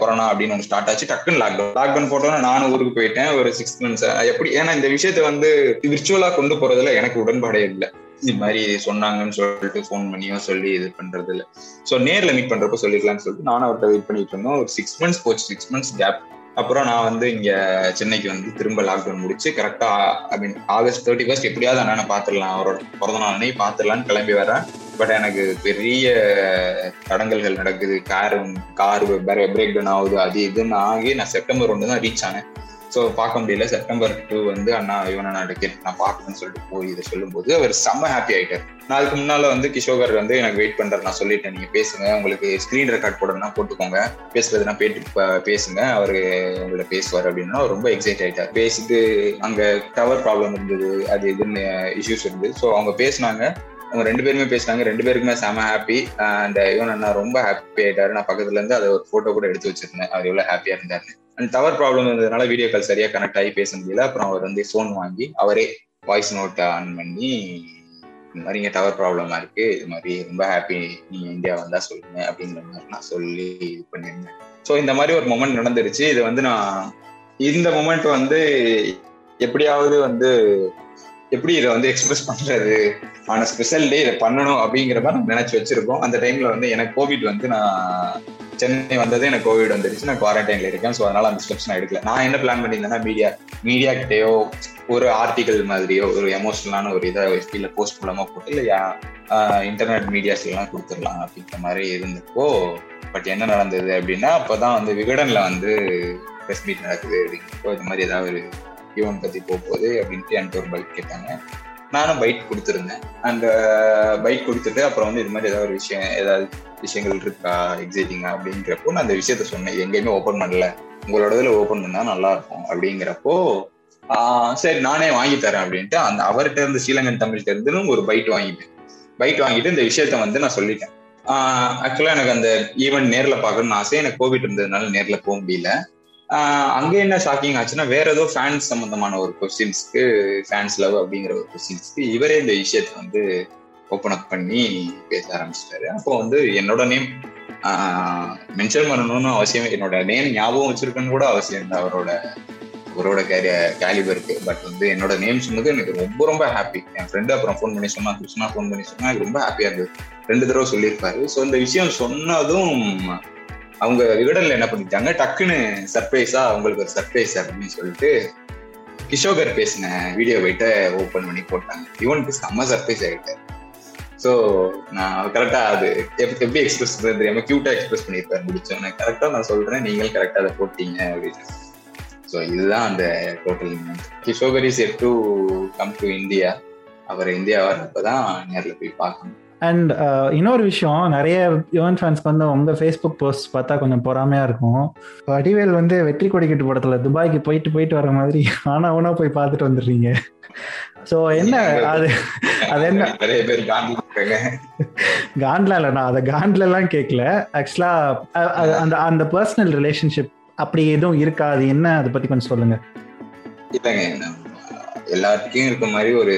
கொரோனா அப்படின்னு ஒன்று ஸ்டார்ட் ஆச்சு. டக்குன்னு லாக்டவுன் லாக்டவுன் போட்டோன்னா நானும் ஊருக்கு போயிட்டேன். ஒரு சிக்ஸ் மந்த்ஸ் எப்படி ஏன்னா இந்த விஷயத்த வந்து விர்ச்சுவலா கொண்டு போறதுல எனக்கு உடன்பாடே இல்லை. இது மாதிரி சொன்னாங்கன்னு சொல்லிட்டு ஃபோன் பண்ணியோ சொல்லி இது பண்றது இல்லை. ஸோ நேர்ல மீட் பண்றப்ப சொல்லிக்கலாம்னு சொல்லிட்டு நானும் அவர்கிட்ட வெயிட் பண்ணிட்டு இருந்தோம். ஒரு சிக்ஸ் மந்த்ஸ் போச்சு சிக்ஸ் மந்த்ஸ் கேப் அப்புறம் நான் வந்து இங்க சென்னைக்கு வந்து திரும்ப லாக்டவுன் முடிச்சு கரெக்டா I mean August thirty first எப்படியாவது அண்ணனை பாத்துடலாம் அவரோட பிறந்த நாள் அன்னைக்கு பாத்துடலாம்னு கிளம்பி வரேன் பட் எனக்கு பெரிய தடங்கல்கள் நடக்குது. கார் கார் பிரேக் டவுன் ஆகுது. அது இதுன்னு ஆகி நான் செப்டம்பர் ஒன்று தான் ரீச் ஆனேன். ஸோ பார்க்க முடியல. செப்டம்பர் டூ வந்து அண்ணா இவனை அண்ணா டிக்கெட் நான் பார்க்கணும்னு சொல்லிட்டு போய் இதை சொல்லும்போது அவர் செம்ம ஹாப்பி ஆகிட்டார் நான் அதுக்கு முன்னால் வந்து கிஷோகர் வந்து எனக்கு வெயிட் பண்றாரு. நான் சொல்லிட்டேன் நீங்கள் பேசுங்க. உங்களுக்கு ஸ்க்ரீன் ரெக்கார்ட் போடணும்னா போட்டுக்கோங்க. பேசுறதுனா பேட்டு பேசுங்க. அவர் உங்கள்ட்ட பேசுவார் அப்படின்னா ரொம்ப எக்ஸைட் ஆகிட்டார் பேசிட்டு அங்கே டவர் ப்ராப்ளம் இருந்தது அது இதுன்னு இஷ்யூஸ் இருந்தது. ஸோ அவங்க பேசினாங்க. அவங்க ரெண்டு பேருமே பேசுனாங்க. ரெண்டு பேருக்குமே செம ஹாப்பி அண்ட் இவன் அண்ணா ரொம்ப ஹாப்பி ஆயிட்டாரு. நான் பக்கத்துல இருந்து அதை ஒரு போட்டோ கூட எடுத்து வச்சிருந்தேன். அவர் எவ்வளவு ஹாப்பியா இருந்தாரு அண்ட் டவர் ப்ராப்ளம் இருந்ததுனால வீடியோ கால் சரியா கனெக்ட் ஆகி பேச முடியல. அப்புறம் அவர் வந்து ஃபோன் வாங்கி அவரே வாய்ஸ் நோட் ஆன் பண்ணி இந்த மாதிரி இங்க டவர் ப்ராப்ளமா இருக்கு. இது மாதிரி ரொம்ப ஹாப்பி நீங்க இந்தியா வந்தா சொல்லுங்க. அப்படிங்கிற மாதிரி நான் சொல்லி இது பண்ணியிருந்தேன். ஸோ இந்த மாதிரி ஒரு மொமெண்ட் நடந்துருச்சு. இது வந்து நான் இந்த மொமெண்ட் வந்து எப்படியாவது வந்து எப்படி இதை வந்து எக்ஸ்பிரஸ் பண்றது? ஆன ஸ்பெஷல் டே இதை பண்ணணும் அப்படிங்கிற மாதிரி நினைச்சு வச்சிருக்கோம். அந்த டைம்ல வந்து எனக்கு கோவிட் வந்து நான் சென்னை வந்தது எனக்கு கோவிட் வந்துருச்சு. நான் குவாரண்டைன்ல இருக்கேன். ஸோ அதனால அந்த ஸ்டெப்ஸ் நான் எடுக்கல. நான் என்ன பிளான் பண்ணியிருந்தேன்னா மீடியா மீடியா கிட்டேயோ ஒரு ஆர்டிகல் மாதிரியோ ஒரு எமோஷனலான ஒரு இதை ஃபீல்ல போஸ்ட் மூலமாக போட்டு இல்லை இன்டர்நெட் மீடியாஸ்லாம் கொடுத்துடலாம் அப்படின்ற மாதிரி இருந்தப்போ பட் என்ன நடந்தது அப்படின்னா அப்பதான் வந்து விகடனில் வந்து ப்ரெஸ் மீட் நடக்குது அப்படிங்கிறப்போ இந்த மாதிரி ஏதாவது ஒரு ஈவன் பற்றி போகும்போது அப்படின்ட்டு என்கிட்ட ஒரு பைக் கேட்டாங்க. நானும் பைக் கொடுத்துருந்தேன். அந்த பைக் uh, கொடுத்துட்டு அப்புறம் வந்து இது மாதிரி ஏதாவது ஒரு விஷயம் ஏதாவது விஷயங்கள் இருக்கா எக்ஸைட்டிங்கா அப்படிங்கிறப்போ நான் அந்த விஷயத்த சொன்னேன். எங்கேயுமே ஓப்பன் பண்ணல. உங்களோட இதில் ஓப்பன் பண்ணா நல்லா இருக்கும் அப்படிங்கிறப்போ சரி நானே வாங்கி தரேன் அப்படின்ட்டு அந்த அவர்கிட்ட இருந்து ஸ்ரீலங்கன் தமிழ்கிட்ட இருந்து ஒரு பைட் வாங்கிட்டேன். பைட் வாங்கிட்டு இந்த விஷயத்த வந்து நான் சொல்லிட்டேன். ஆக்சுவலா எனக்கு அந்த ஈவெண்ட் நேரில் பார்க்கணும்னு ஆசை. எனக்கு கோவிட் இருந்ததுனால நேரில் போக முடியல. அங்கே என்ன ஷாக்கிங் ஆச்சுன்னா வேற ஏதோ ஃபேன்ஸ் சம்பந்தமான ஒரு கொஸ்டின்ஸ்க்கு ஃபேன்ஸ் லவ் அப்படிங்கிற ஒரு கொஸ்டின்ஸ்க்கு இவரே இந்த விஷயத்த வந்து ஓப்பன் அப் பண்ணி பேச ஆரம்பிச்சிட்டாரு. அப்போ வந்து என்னோட நேம் மென்ஷன் பண்ணணும்னு அவசியம் என்னோட நேம் ஞாபகம் வச்சிருக்கேன்னு கூட அவசியம் இல்லை. அவரோட அவரோட கேரிய கேலிபருக்கு பட் வந்து என்னோட நேம் சொன்னது எனக்கு ரொம்ப ரொம்ப ஹாப்பி என் ஃப்ரெண்டு அப்புறம் ஃபோன் பண்ணி சொன்னா கிருஷ்ணா ஃபோன் பண்ணி சொன்னா எனக்கு ரொம்ப ஹாப்பியா இருந்தது. ரெண்டு தடவை சொல்லியிருப்பாரு. ஸோ இந்த விஷயம் சொன்னதும் அவங்க விகடன்ல என்ன பண்ணிட்டாங்க? டக்குன்னு சர்ப்ரைஸா அவங்களுக்கு ஒரு சர்ப்ரைஸ் அப்படின்னு சொல்லிட்டு கிஷோகர் பேசின வீடியோ போயிட்டு ஓப்பன் பண்ணி போட்டாங்க. இவனுக்கு செம்ம சர்ப்ரைஸ் ஆகிட்டாரு ஸோ நான் கரெக்டா அது எப்படி எக்ஸ்பிரஸ் பண்ணுறது தெரியாம கியூட்டா எக்ஸ்பிரஸ் பண்ணியிருப்பாரு முடிச்சோன்னு கரெக்டா நான் சொல்றேன் நீங்களும் கரெக்டா அதை போட்டீங்க அப்படின்னு. ஸோ இதுதான் அந்த total Kishokar is yet to come to India our India வரப்பதான் நேரில் போய் பார்க்கணும். அண்ட் இன்னொரு விஷயம் நிறைய யுவன் ஃபேன்ஸ்க்கு வந்து உங்க ஃபேஸ்புக் போஸ்ட் பார்த்தா கொஞ்சம் பொறாமையா இருக்கும். வடிவேல் வந்து வெற்றி கொடிக்கட்டு படத்துல துபாய்க்கு போயிட்டு போயிட்டு வர மாதிரி ஆனா அவனா போய் பார்த்துட்டு வந்துடுறீங்க. ஸோ என்ன அது அது என்ன? நிறைய பேர் காண்ட்ல இல்ல நான் அதை காண்ட்ல எல்லாம் கேட்கல ஆக்சுவலா அந்த அந்த பர்சனல் ரிலேஷன்ஷிப் அப்படி எதுவும் இருக்கா? அது என்ன? அதை பத்தி கொஞ்சம் சொல்லுங்க. இல்லைங்க எல்லாத்துக்கும் இருக்க மாதிரி ஒரு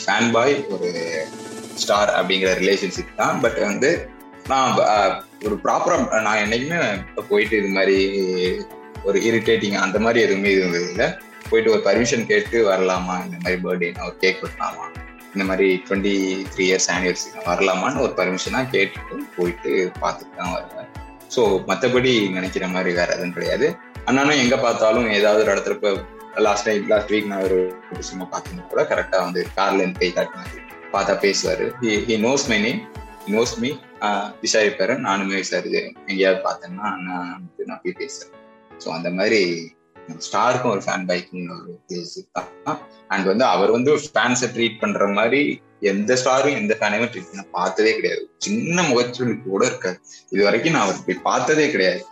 ஃபேன் பாய் ஒரு ஸ்டார் அப்படிங்கிற ரிலேஷன்ஷிப் தான். பட் வந்து நான் ஒரு ப்ராப்பரா நான் என்னைக்குமே போயிட்டு இது மாதிரி ஒரு இரிட்டேட்டிங் அந்த மாதிரி எதுவுமே இருந்தது இல்லை. போயிட்டு ஒரு பர்மிஷன் கேட்டு வரலாமா? இந்த மாதிரி பர்த்டே ஒரு கேக் வெட்டலாமா இந்த மாதிரி டுவெண்ட்டி த்ரீ இயர்ஸ் ஆனிவர்சரி வரலாமான்னு ஒரு பர்மிஷனாக கேட்டுட்டு போயிட்டு பார்த்துட்டு தான் வருவேன். ஸோ மற்றபடி நினைக்கிற மாதிரி வேற எதுவும் கிடையாது. அண்ணனும் எங்கே பார்த்தாலும் ஏதாவது ஒரு இடத்துல இப்போ லாஸ்ட் டைம் லாஸ்ட் வீக் நான் ஒரு சினிமா பார்த்தீங்கன்னா கூட கரெக்டாக வந்து கார்ல இருந்து கை காட்டினாரு பார்த்தா பேசுவார். He knows my name knows me விசாரிப்பாரு நானுமே விசாரி எங்கேயாவது பார்த்தேன்னா நான் வந்து நான் போய் பேசுறேன். ஸோ அந்த மாதிரி ஸ்டாருக்கும் ஒரு ஃபேன் பைக்கிங் ஒரு பிளேஸ் தான். அண்ட் வந்து அவர் வந்து ஃபேன்ஸை ட்ரீட் பண்ற மாதிரி எந்த ஸ்டாரும் எந்த ஃபேனையுமே ட்ரீட் பண்ண பார்த்ததே கிடையாது. சின்ன முகச்சொலி கூட இருக்காது. இது வரைக்கும் நான் அவர் போய் பார்த்ததே கிடையாது.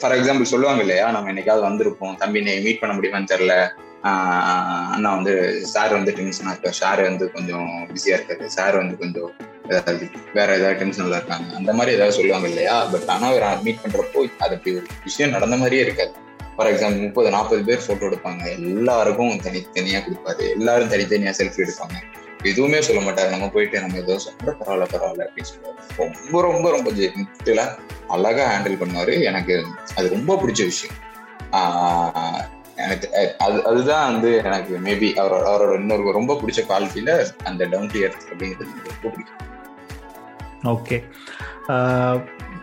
ஃபார் எக்ஸாம்பிள் சொல்லுவாங்க இல்லையா நம்ம என்னைக்காவது வந்திருப்போம் தம்பி நீ மீட் பண்ண முடியுமான்னு தெரில அண்ணா வந்து சார் வந்து டென்ஷனா இருக்காரு சார் வந்து கொஞ்சம் பிஸியா இருக்காரு. சார் வந்து கொஞ்சம் ஏதாவது வேற ஏதாவது டென்ஷன்ல இருக்காங்க. அந்த மாதிரி ஏதாவது சொல்லுவாங்க இல்லையா? பட் ஆனா அவர் மீட் பண்றப்போ அது அப்படி ஒரு விஷயம் நடந்த மாதிரியே இருக்காது. ஃபார் எக்ஸாம்பிள் முப்பது நாற்பது பேர் போட்டோ எடுப்பாங்க. எல்லாருக்கும் தனித்தனியா கொடுப்பாரு. எல்லாரும் தனித்தனியா செல்ஃபி எடுப்பாங்க. எதுவுமே சொல்ல மாட்டாரு. நம்ம போயிட்டு நம்ம ஏதோ சொல்றோம் பரவாயில்ல பரவாயில்ல அப்படின்னு சொல்லுவாரு. ரொம்ப ரொம்ப ரொம்ப அழகா ஹேண்டில் பண்ணுவாரு. எனக்கு அது ரொம்ப பிடிச்ச விஷயம். எனக்கு அது அதுதான் வந்து எனக்கு மேபி அவரோட அவரோட இன்னொரு ரொம்ப பிடிச்ச குவாலிட்டியில அந்த டவுன் டு எர்த் அப்படிங்கிறது ரொம்ப பிடிக்கும். ஓகே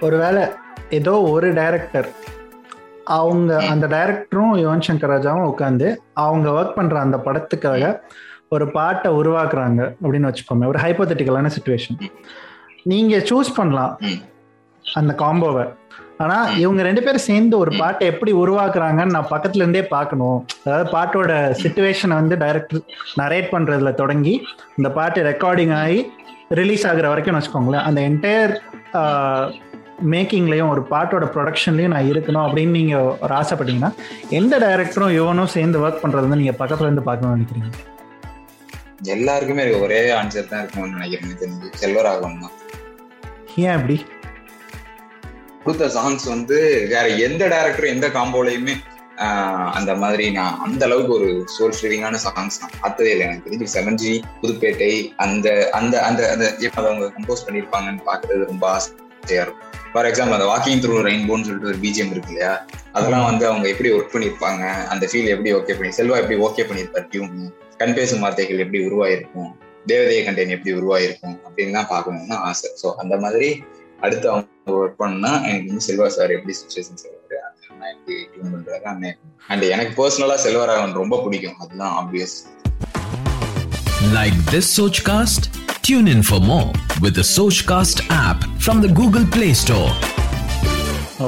ஒருவேளை ஏதோ ஒரு டைரக்டர் அவங்க அந்த டைரக்டரும் யுவன் சங்கர் ராஜாவும் உட்காந்து அவங்க ஒர்க் பண்ற அந்த படத்துக்காக ஒரு பாட்டை உருவாக்குறாங்க அப்படின்னு வச்சுப்போமே ஒரு ஹைப்போதட்டிக்கலான சுச்சுவேஷன் நீங்க சூஸ் பண்ணலாம் அந்த காம்போவை ஆனா இவங்க ரெண்டு பேரும் சேர்ந்து ஒரு பாட்டை எப்படி உருவாக்குறாங்கன்னு நான் பக்கத்துல இருந்தே பார்க்கணும். அதாவது பாட்டோட சுச்சுவேஷனை வந்து டைரக்டர் நரேட் பண்றதுல தொடங்கி இந்த பாட்டு ரெக்கார்டிங் ஆகி ரிலீஸ் ஆகுற வரைக்கும் வச்சுக்கோங்களேன். அந்த என்டையர் மேக்கிங்லயும் ஒரு பாட்டோட ப்ரொடக்ஷன்லயும் நான் இருக்கணும் அப்படின்னு நீங்க ஒரு ஆசைப்பட்டீங்கன்னா எந்த டைரக்டரும் யுவனும் சேர்ந்து ஒர்க் பண்றது வந்து நீங்க பக்கத்துல இருந்து பார்க்கணும்னு நினைக்கிறீங்க? எல்லாருக்குமே இருக்க ஒரே ஆன்சர் தான் இருக்கும்னு நினைக்கிறேன் செல்வராகவன் தான். ஏன் அப்படி? கொடுத்த சாங்ஸ் வந்து வேற எந்த டேரக்டரும் எந்த காம்போலையுமே அந்த மாதிரி நான் அந்த அளவுக்கு ஒரு சோல் ஃபீலிங்கான சாங்ஸ் நான் பார்த்ததே இல்லை. எனக்கு தெரிஞ்சு செவன்ஜி புதுப்பேட்டை அந்த அந்த அந்த அந்த எப்ப அவங்க கம்போஸ் பண்ணியிருப்பாங்கன்னு பார்க்கறது ரொம்ப ஆசையா இருக்கும். ஃபார் எக்ஸாம்பிள் அந்த வாக்கிங் த்ரூ ரெயின்போன்னு சொல்லிட்டு ஒரு பிஜிஎம் இருக்கு இல்லையா? அதெல்லாம் வந்து அவங்க எப்படி ஒர்க் பண்ணியிருப்பாங்க அந்த ஃபீல் எப்படி ஓகே பண்ணி செல்வா எப்படி ஓகே பண்ணியிருப்பார் டியூன் கண் பேசும் வார்த்தைகள் எப்படி உருவாயிருக்கும் தேவதைய கண்டெயின் எப்படி உருவாயிருக்கும் அப்படின்னு தான் பார்க்கணும்னு ஆசை. ஸோ அந்த மாதிரி அடுத்து அவங்க ஒர்க் பண்ணா எனக்கு வந்து செல்வா சார் எப்படி சுச்சுவேஷன் சொல்லுவாரு அந்த அண்ணா எப்படி டியூன் பண்றாரு? அண்ணன் அண்ட் எனக்கு பர்சனலா செல்வராகவன் ரொம்ப பிடிக்கும். அதுதான் obvious Like this Sochcast? Tune in for more with the Sochcast app from the Google Play Store.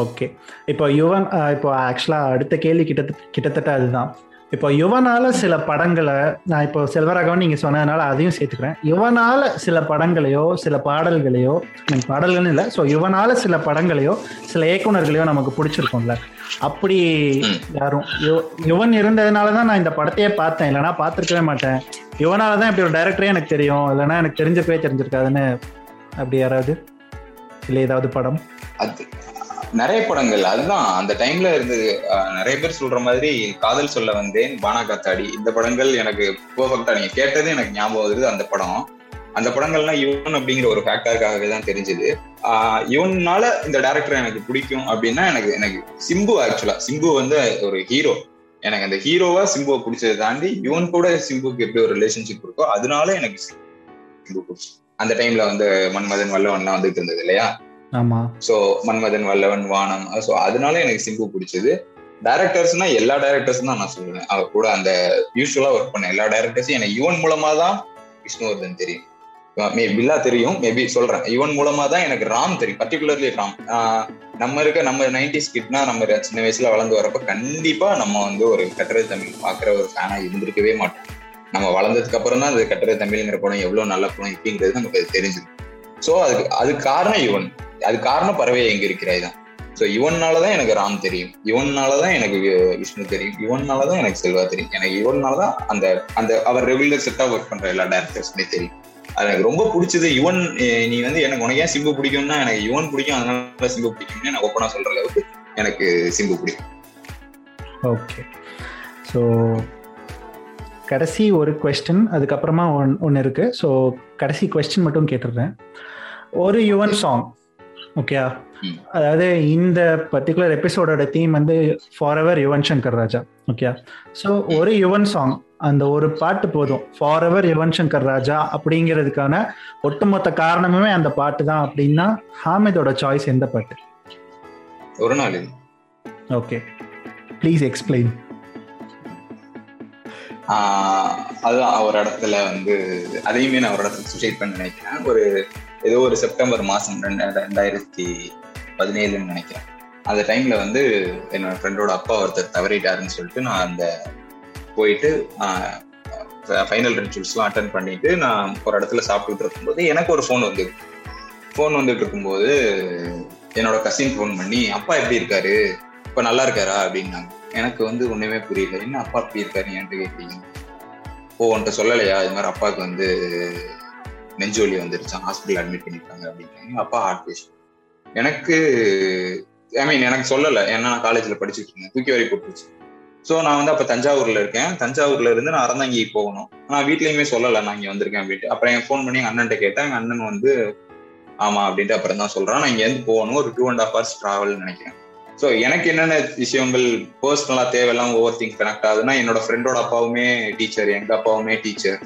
Okay இப்போ யுவன் இப்போ ஆக்சுவலாக அடுத்த கேள்வி கிட்டத்தட்ட கிட்டத்தட்ட அதுதான். இப்போ யுவனால சில படங்களை நான் இப்போ செல்வராகவன் நீங்க சொன்னதுனால அதையும் சேர்த்துக்கிறேன். யுவனால சில படங்களையோ சில பாடல்களையோ எனக்கு பாடல்கள்னு இல்லை ஸோ யுவனால சில படங்களையோ சில இயக்குனர்களையோ நமக்கு பிடிச்சிருக்கும்ல. அப்படி. யாரும் யுவன் இருந்ததுனால தான் நான் இந்த படத்தையே பார்த்தேன். இல்லைன்னா பார்த்துருக்கவே மாட்டேன். யுவனால தான் இப்படி ஒரு டைரக்டரே எனக்கு தெரியும். இல்லைன்னா எனக்கு தெரிஞ்சப்பே தெரிஞ்சிருக்காதுன்னு அப்படி யாராவது? இல்லை ஏதாவது படம்? அது நிறைய படங்கள். அதுதான் அந்த டைம்ல இருந்து நிறைய பேர் சொல்ற மாதிரி காதல் சொல்ல வந்தேன் பானா காத்தாடி. இந்த படங்கள் எனக்கு பர்ஃபெக்டா நீங்க கேட்டது எனக்கு ஞாபகம் வருது அந்த படம். அந்த படங்கள்லாம் யுவன் அப்படிங்கிற ஒரு ஃபேக்டருக்காகவே தான் தெரிஞ்சது. யுவனால இந்த டேரக்டர் எனக்கு பிடிக்கும் அப்படின்னா எனக்கு எனக்கு சிம்பு ஆக்சுவலா சிம்பு வந்து ஒரு ஹீரோ எனக்கு அந்த ஹீரோவா சிம்புவை பிடிச்சதை தாண்டி யுவன் கூட சிம்புக்கு எப்படி ஒரு ரிலேஷன்ஷிப் இருக்கோ அதனால எனக்கு சிம்பு பிடிச்சி. அந்த டைம்ல வந்து மன்மதன் வல்லவன்லாம் வந்துட்டு இருந்தது இல்லையா? ஆமா. மன்மதன் வல்லவன் வானம். சோ அதனால எனக்கு சிம்பு பிடிச்சது. டைரக்டர்ஸ்னா எல்லா டைரக்டர்ஸ் தான் நான் சொல்லுவேன். அவர் கூட அந்த யூஸ்வலா ஒர்க் பண்ண எல்லா டைரக்டர்ஸும் எனக்கு யுவன் மூலமா தான் விஷ்ணுவர்தன் தெரியும். மே பில்லா தெரியும். மேபி சொல்றேன். யுவன் மூலமா தான் எனக்கு ராம் தெரியும். பர்டிகுலர்லி ராம். நம்ம இருக்க நம்ம நைன்டிஸ் கிட்னா நம்ம சின்ன வயசுல வளர்ந்து வரப்ப கண்டிப்பா நம்ம வந்து ஒரு கட்டுரை தமிழ் பாக்குற ஒரு ஃபேனா இருந்திருக்கவே மாட்டோம். நம்ம வளர்ந்ததுக்கு அப்புறம் தான் அந்த கட்டுரை தமிழ்ங்கிற படம் எவ்வளவு நல்ல படம் இப்படிங்கிறது நமக்கு அது தெரிஞ்சுது ஸோ அதுக்கு அதுக்கு காரணம் யுவன் அது காரணம் பறவை எங்க இருக்கிறாய் தான். ஸோ இவன்னாலதான் எனக்கு ராம் தெரியும். இவன்னாலதான் எனக்கு விஷ்ணு தெரியும். இவன்னாலதான் எனக்கு செல்வா தெரியும். எனக்கு இவன்னாலதான் அந்த அந்த அவர் ரெகுலர் செட்டா ஒர்க் பண்ற எல்லா டேரக்டர்ஸ்மே தெரியும். அது எனக்கு ரொம்ப பிடிச்சது. யுவன் நீ வந்து எனக்கு உனக்கு ஏன் சிம்பு பிடிக்கும்னா எனக்கு யுவன் பிடிக்கும். அதனால சிம்பு பிடிக்கும்னு நான் ஓப்பனா சொல்ற அளவுக்கு எனக்கு சிம்பு பிடிக்கும். ஓகே ஸோ கடைசி ஒரு கொஸ்டின் அதுக்கப்புறமா ஒன் ஒன்று இருக்கு. ஸோ கடைசி கொஸ்டின் மட்டும் கேட்டுடுறேன். ஒரு யுவன் சாங் ஓகேயா. அதாவது இந்த பர்டிகுலர் எபிசோடோட தீம் வந்து forever Yuvan Shankar Raja okay so ஒரு யுவன் சாங் அந்த ஒரு பாட்டு போதும். ஃபார் எவர் யுவன் சங்கர் ராஜா அப்படிங்கிறதுக்கான ஒட்டுமொத்த காரணமே அந்த பாட்டு தான் அப்படின்னா ஹாமிதோட சாய்ஸ் எந்த பாட்டு? ஒரு நாள். ஓகே ப்ளீஸ் எக்ஸ்பிளைன் அதுதான் ஒரு இடத்துல வந்து அதையுமே நான் ஒரு இடத்துல சுசைட் பண்ண நினைக்கிறேன். ஒரு ஏதோ ஒரு செப்டம்பர் மாதம் ரெண்டு ரெண்டாயிரத்தி பதினேழுன்னு நினைக்கிறேன். அந்த டைம்ல வந்து என்னோட ஃப்ரெண்டோட அப்பா ஒருத்தர் தவறிட்டாருன்னு சொல்லிட்டு நான் அந்த போயிட்டு ஃபைனல் ரிச்சுவல்ஸ்லாம் அட்டன் பண்ணிட்டு நான் ஒரு இடத்துல சாப்பிட்டுட்டு இருக்கும்போது எனக்கு ஒரு ஃபோன் வந்து ஃபோன் வந்துட்டு இருக்கும்போது என்னோட கசின் ஃபோன் பண்ணி அப்பா எப்படி இருக்காரு? இப்போ நல்லா இருக்காரா? அப்படின்னாங்க. எனக்கு வந்து ஒண்ணுமே புரியல. என்ன அப்பா அப்படி இருக்காரு? ஏன்ட்டு கேட்டீங்க ஓ உன்கிட்ட சொல்லலையா? இது மாதிரி அப்பாவுக்கு வந்து நெஞ்சோலி வந்துருச்சான் ஹாஸ்பிட்டல் அட்மிட் பண்ணிருக்காங்க அப்படின்னு அப்பா ஹார்ட் பேஷண்ட் எனக்கு ஐ மீன் எனக்கு சொல்லலை. ஏன்னா நான் காலேஜ்ல படிச்சுட்டு இருந்தேன். தூக்கி வரி போட்டுருச்சு. ஸோ நான் வந்து அப்போ தஞ்சாவூர்ல இருக்கேன். தஞ்சாவூர்ல இருந்து நான் அறந்தாங்கி போகணும். நான் வீட்லயுமே சொல்லலை. நான் இங்கே வந்திருக்கேன் அப்படின்ட்டு. அப்புறம் என் ஃபோன் பண்ணி எங்கள் அண்ணன்ட்ட கேட்டேன். எங்க அண்ணன் வந்து ஆமா அப்படின்ட்டு அப்புறம் தான் சொல்றான். நான் இங்க இருந்து போகணும். ஒரு two and half hours travel நினைக்கிறேன். ஸோ எனக்கு என்னென்ன விஷயங்கள் பர்சனலா தேவையெல்லாம் ஓவர் திங்க் கனெக்ட் ஆகுதுன்னா என்னோட ஃப்ரெண்டோட அப்பாவுமே டீச்சர் எங்க அப்பாவுமே டீச்சர்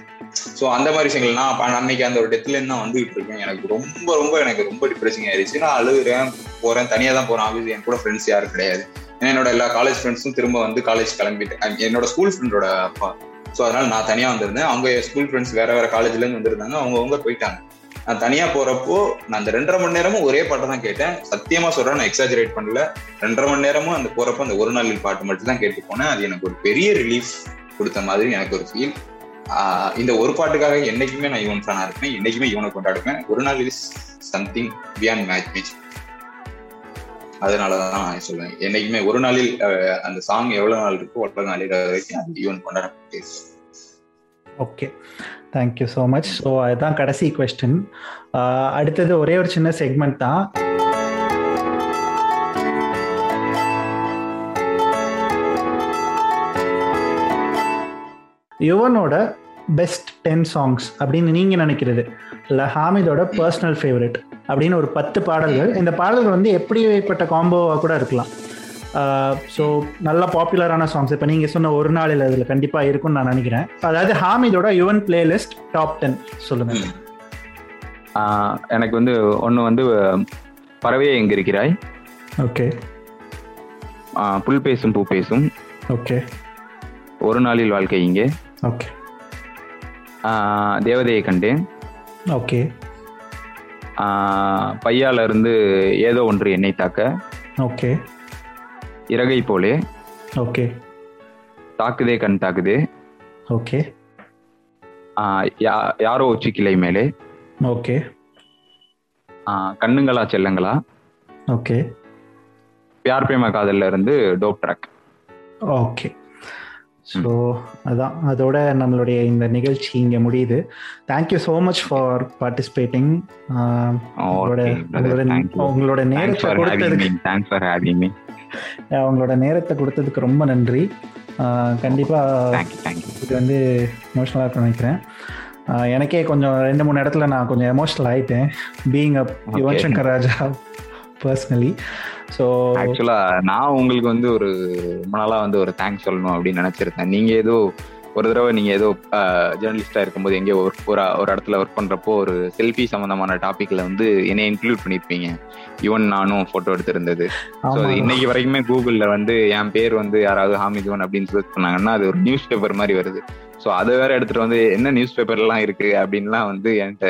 ஸோ அந்த மாதிரி விஷயங்கள் நான் அன்னைக்கு அந்த ஒரு டெத்ல நான் வந்துகிட்டு இருக்கேன். எனக்கு ரொம்ப ரொம்ப எனக்கு ரொம்ப டிப்ரெசிங் ஆயிடுச்சு நான் அழுகுறேன் போறேன் தனியா தான் போறேன். ஆஃபீஸ் என் கூட ஃப்ரெண்ட்ஸ் யாரும் கிடையாது. ஏன்னா என்னோட எல்லா காலேஜ் ஃப்ரெண்ட்ஸும் திரும்ப வந்து காலேஜ் கிளம்பிட்டேன் என்னோட ஸ்கூல் ஃப்ரெண்டோட அப்பா. ஸோ அதனால நான் தனியா வந்திருந்தேன். அவங்க ஸ்கூல் ஃப்ரெண்ட்ஸ் வேற வேற காலேஜ்ல இருந்து வந்திருந்தாங்க. அவங்கவுங்க போயிட்டாங்க. நான் தனியா போறப்போ நான் அந்த ரெண்டரை மணி நேரமும் ஒரே பாட்டை தான் கேட்டேன். சத்தியமா சொல்றேன் நான் எக்ஸாஜரேட் பண்ணல. ரெண்டரை மணி நேரமும் அந்த போறப்ப அந்த ஒரு நாளில் பாட்டு மட்டும் தான் கேட்டு போனேன். அது எனக்கு ஒரு பெரிய ரிலீஃப் கொடுத்த மாதிரி எனக்கு ஒரு ஃபீல் இந்த ஒரு பாட்டுக்காக என்னைக்குமே நான் யுவன் ஃபேனா இருப்பேன். என்னைக்குமே யுவனை கொண்டாடுவேன். ஒரு நாள் is something beyond match match அதனாலதான் நான் சொல்லுவேன் என்னைக்குமே ஒரு நாளில் அந்த சாங் எவ்வளவு நாள் இருக்கோ அவ்வளவு நாளில் வரைக்கும் அது யுவன் கொண்டாட okay thank you so much so அதுதான் கடைசி கொஸ்டின் அடுத்தது ஒரே ஒரு சின்ன செக்மெண்ட் தான். யுவனோட பெஸ்ட் டென் சாங்ஸ் அப்படின்னு நீங்கள் நினைக்கிறது. இல்லை ஹாமிதோட பர்சனல் ஃபேவரட் அப்படின்னு ஒரு பத்து பாடல்கள். இந்த பாடல்கள் வந்து எப்படிப்பட்ட காம்போவாக கூட இருக்கலாம். ஸோ நல்ல பாப்புலரான சாங்ஸ் இப்போ நீங்கள் சொன்ன ஒரு நாளில் அதில் கண்டிப்பாக இருக்கும்னு நான் நினைக்கிறேன். அதாவது ஹாமிதோட யுவன் பிளேலிஸ்ட் டாப் டென் சொல்லுங்கள் ஆஹ் எனக்கு வந்து ஒன்று வந்து பறவையே எங்க இருக்கிறாய்? ஓகே புல் பேசும் பூ பேசும். ஓகே ஒரு நாளில் வாழ்க்கை இங்கே. ஓகே தேவதையை கண்டேன். ஓகே பையால இருந்து ஏதோ ஒன்று என்னை தாக்க. ஓகே இறகை போலே. ஓகே. தாக்குதே கண் தாக்குதே. ஓகே. யாரோ உச்சி கிளை மேலே. ஓகே. கண்ணுங்களா செல்லங்களா? ஓகே. பியார் பிரேம காதல்ல இருந்து டோப் ட்ராக்? ஓகே. ஸோ அதான். அதோட நம்மளுடைய இந்த நிகழ்ச்சி இங்கே முடியுது. Thank you so much for participating உங்களோட உங்களோட நேரத்தை கொடுத்ததுக்கு தேங்க்ஸ் ஃபார் ஹேவிங் மீ உங்களோட நேரத்தை கொடுத்ததுக்கு ரொம்ப நன்றி. ஆஹ் கண்டிப்பா தேங்க்யூ தேங்க்யூ இது வந்து எமோஷ்னலாக நினைக்கிறேன். எனக்கே கொஞ்சம் ரெண்டு மூணு இடத்துல நான் கொஞ்சம் எமோஷ்னல் ஆயிட்டேன். Being up Yuvan Shankar Raja personally so ஆக்சுவலா நான் உங்களுக்கு வந்து ஒரு ரொம்ப நாளா வந்து ஒரு தேங்க்ஸ் சொல்லணும் அப்படின்னு நினைச்சிருந்தேன். நீங்க ஏதோ ஒரு தடவை நீங்க ஏதோ ஜேர்னலிஸ்டா இருக்கும்போது எங்கேயோ ஒர்க் ஒரு ஒரு இடத்துல ஒர்க் பண்றப்போ ஒரு செல்ஃபி சம்பந்தமான டாபிக்ல வந்து என்னை இன்க்ளூட் பண்ணிருப்பீங்க. ஈவன் நானும் போட்டோ எடுத்திருந்தது. ஸோ. இன்னைக்கு வரைக்குமே கூகுள்ல வந்து என் பேர் வந்து யாராவது ஹாமித் யுவன் அப்படின்னு சர்ச் பண்ணாங்கன்னா அது ஒரு நியூஸ் பேப்பர் மாதிரி வருது. ஸோ அதை வேற எடுத்துட்டு வந்து என்ன நியூஸ் பேப்பர்லாம் இருக்கு அப்படின்லாம் வந்து என்கிட்ட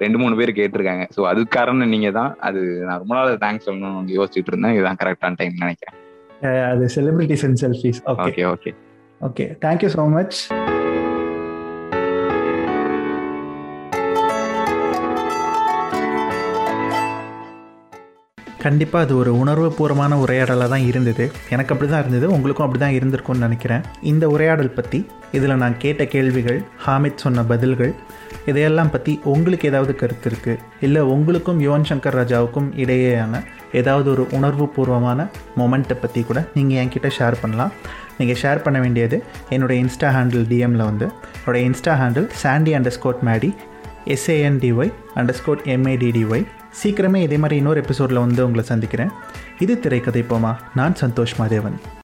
ரெண்டு மூணு பேர் கேட்டிருக்காங்க. ஸோ அது காரணம் நீங்க தான். அது நான் ரொம்ப நாள் தேங்க்ஸ் சொல்லணும்னு யோசிச்சுட்டு இருந்தேன். இதுதான் கரெக்டான டைம் நினைக்கிறேன். அது celebrities and selfies okay okay okay thank you so much கண்டிப்பாக அது ஒரு உணர்வுபூர்வமான உரையாடலாக தான் இருந்தது. எனக்கு அப்படி தான் இருந்தது உங்களுக்கும் அப்படி தான் இருந்திருக்கும்னு நினைக்கிறேன். இந்த உரையாடல் பற்றி இதில் நான் கேட்ட கேள்விகள் ஹாமித் சொன்ன பதில்கள் இதையெல்லாம் பற்றி உங்களுக்கு ஏதாவது கருத்து இருக்குது இல்லை உங்களுக்கும் யுவன் சங்கர் ராஜாவுக்கும் இடையேயான ஏதாவது ஒரு உணர்வுபூர்வமான மொமெண்ட்டை பற்றி கூட நீங்கள் என்கிட்ட ஷேர் பண்ணலாம். நீங்கள் ஷேர் பண்ண வேண்டியது என்னுடைய இன்ஸ்டா ஹேண்டில் டிஎம்மில் வந்து. என்னோடய insta handle Sandy underscore Maddy S A N D Y underscore M A D D Y சீக்கிரமே இதே மாதிரி இன்னொரு எபிசோடில் வந்து உங்களை சந்திக்கிறேன். இது திரைக்கதை போமா. நான் சந்தோஷ் மாதேவன்.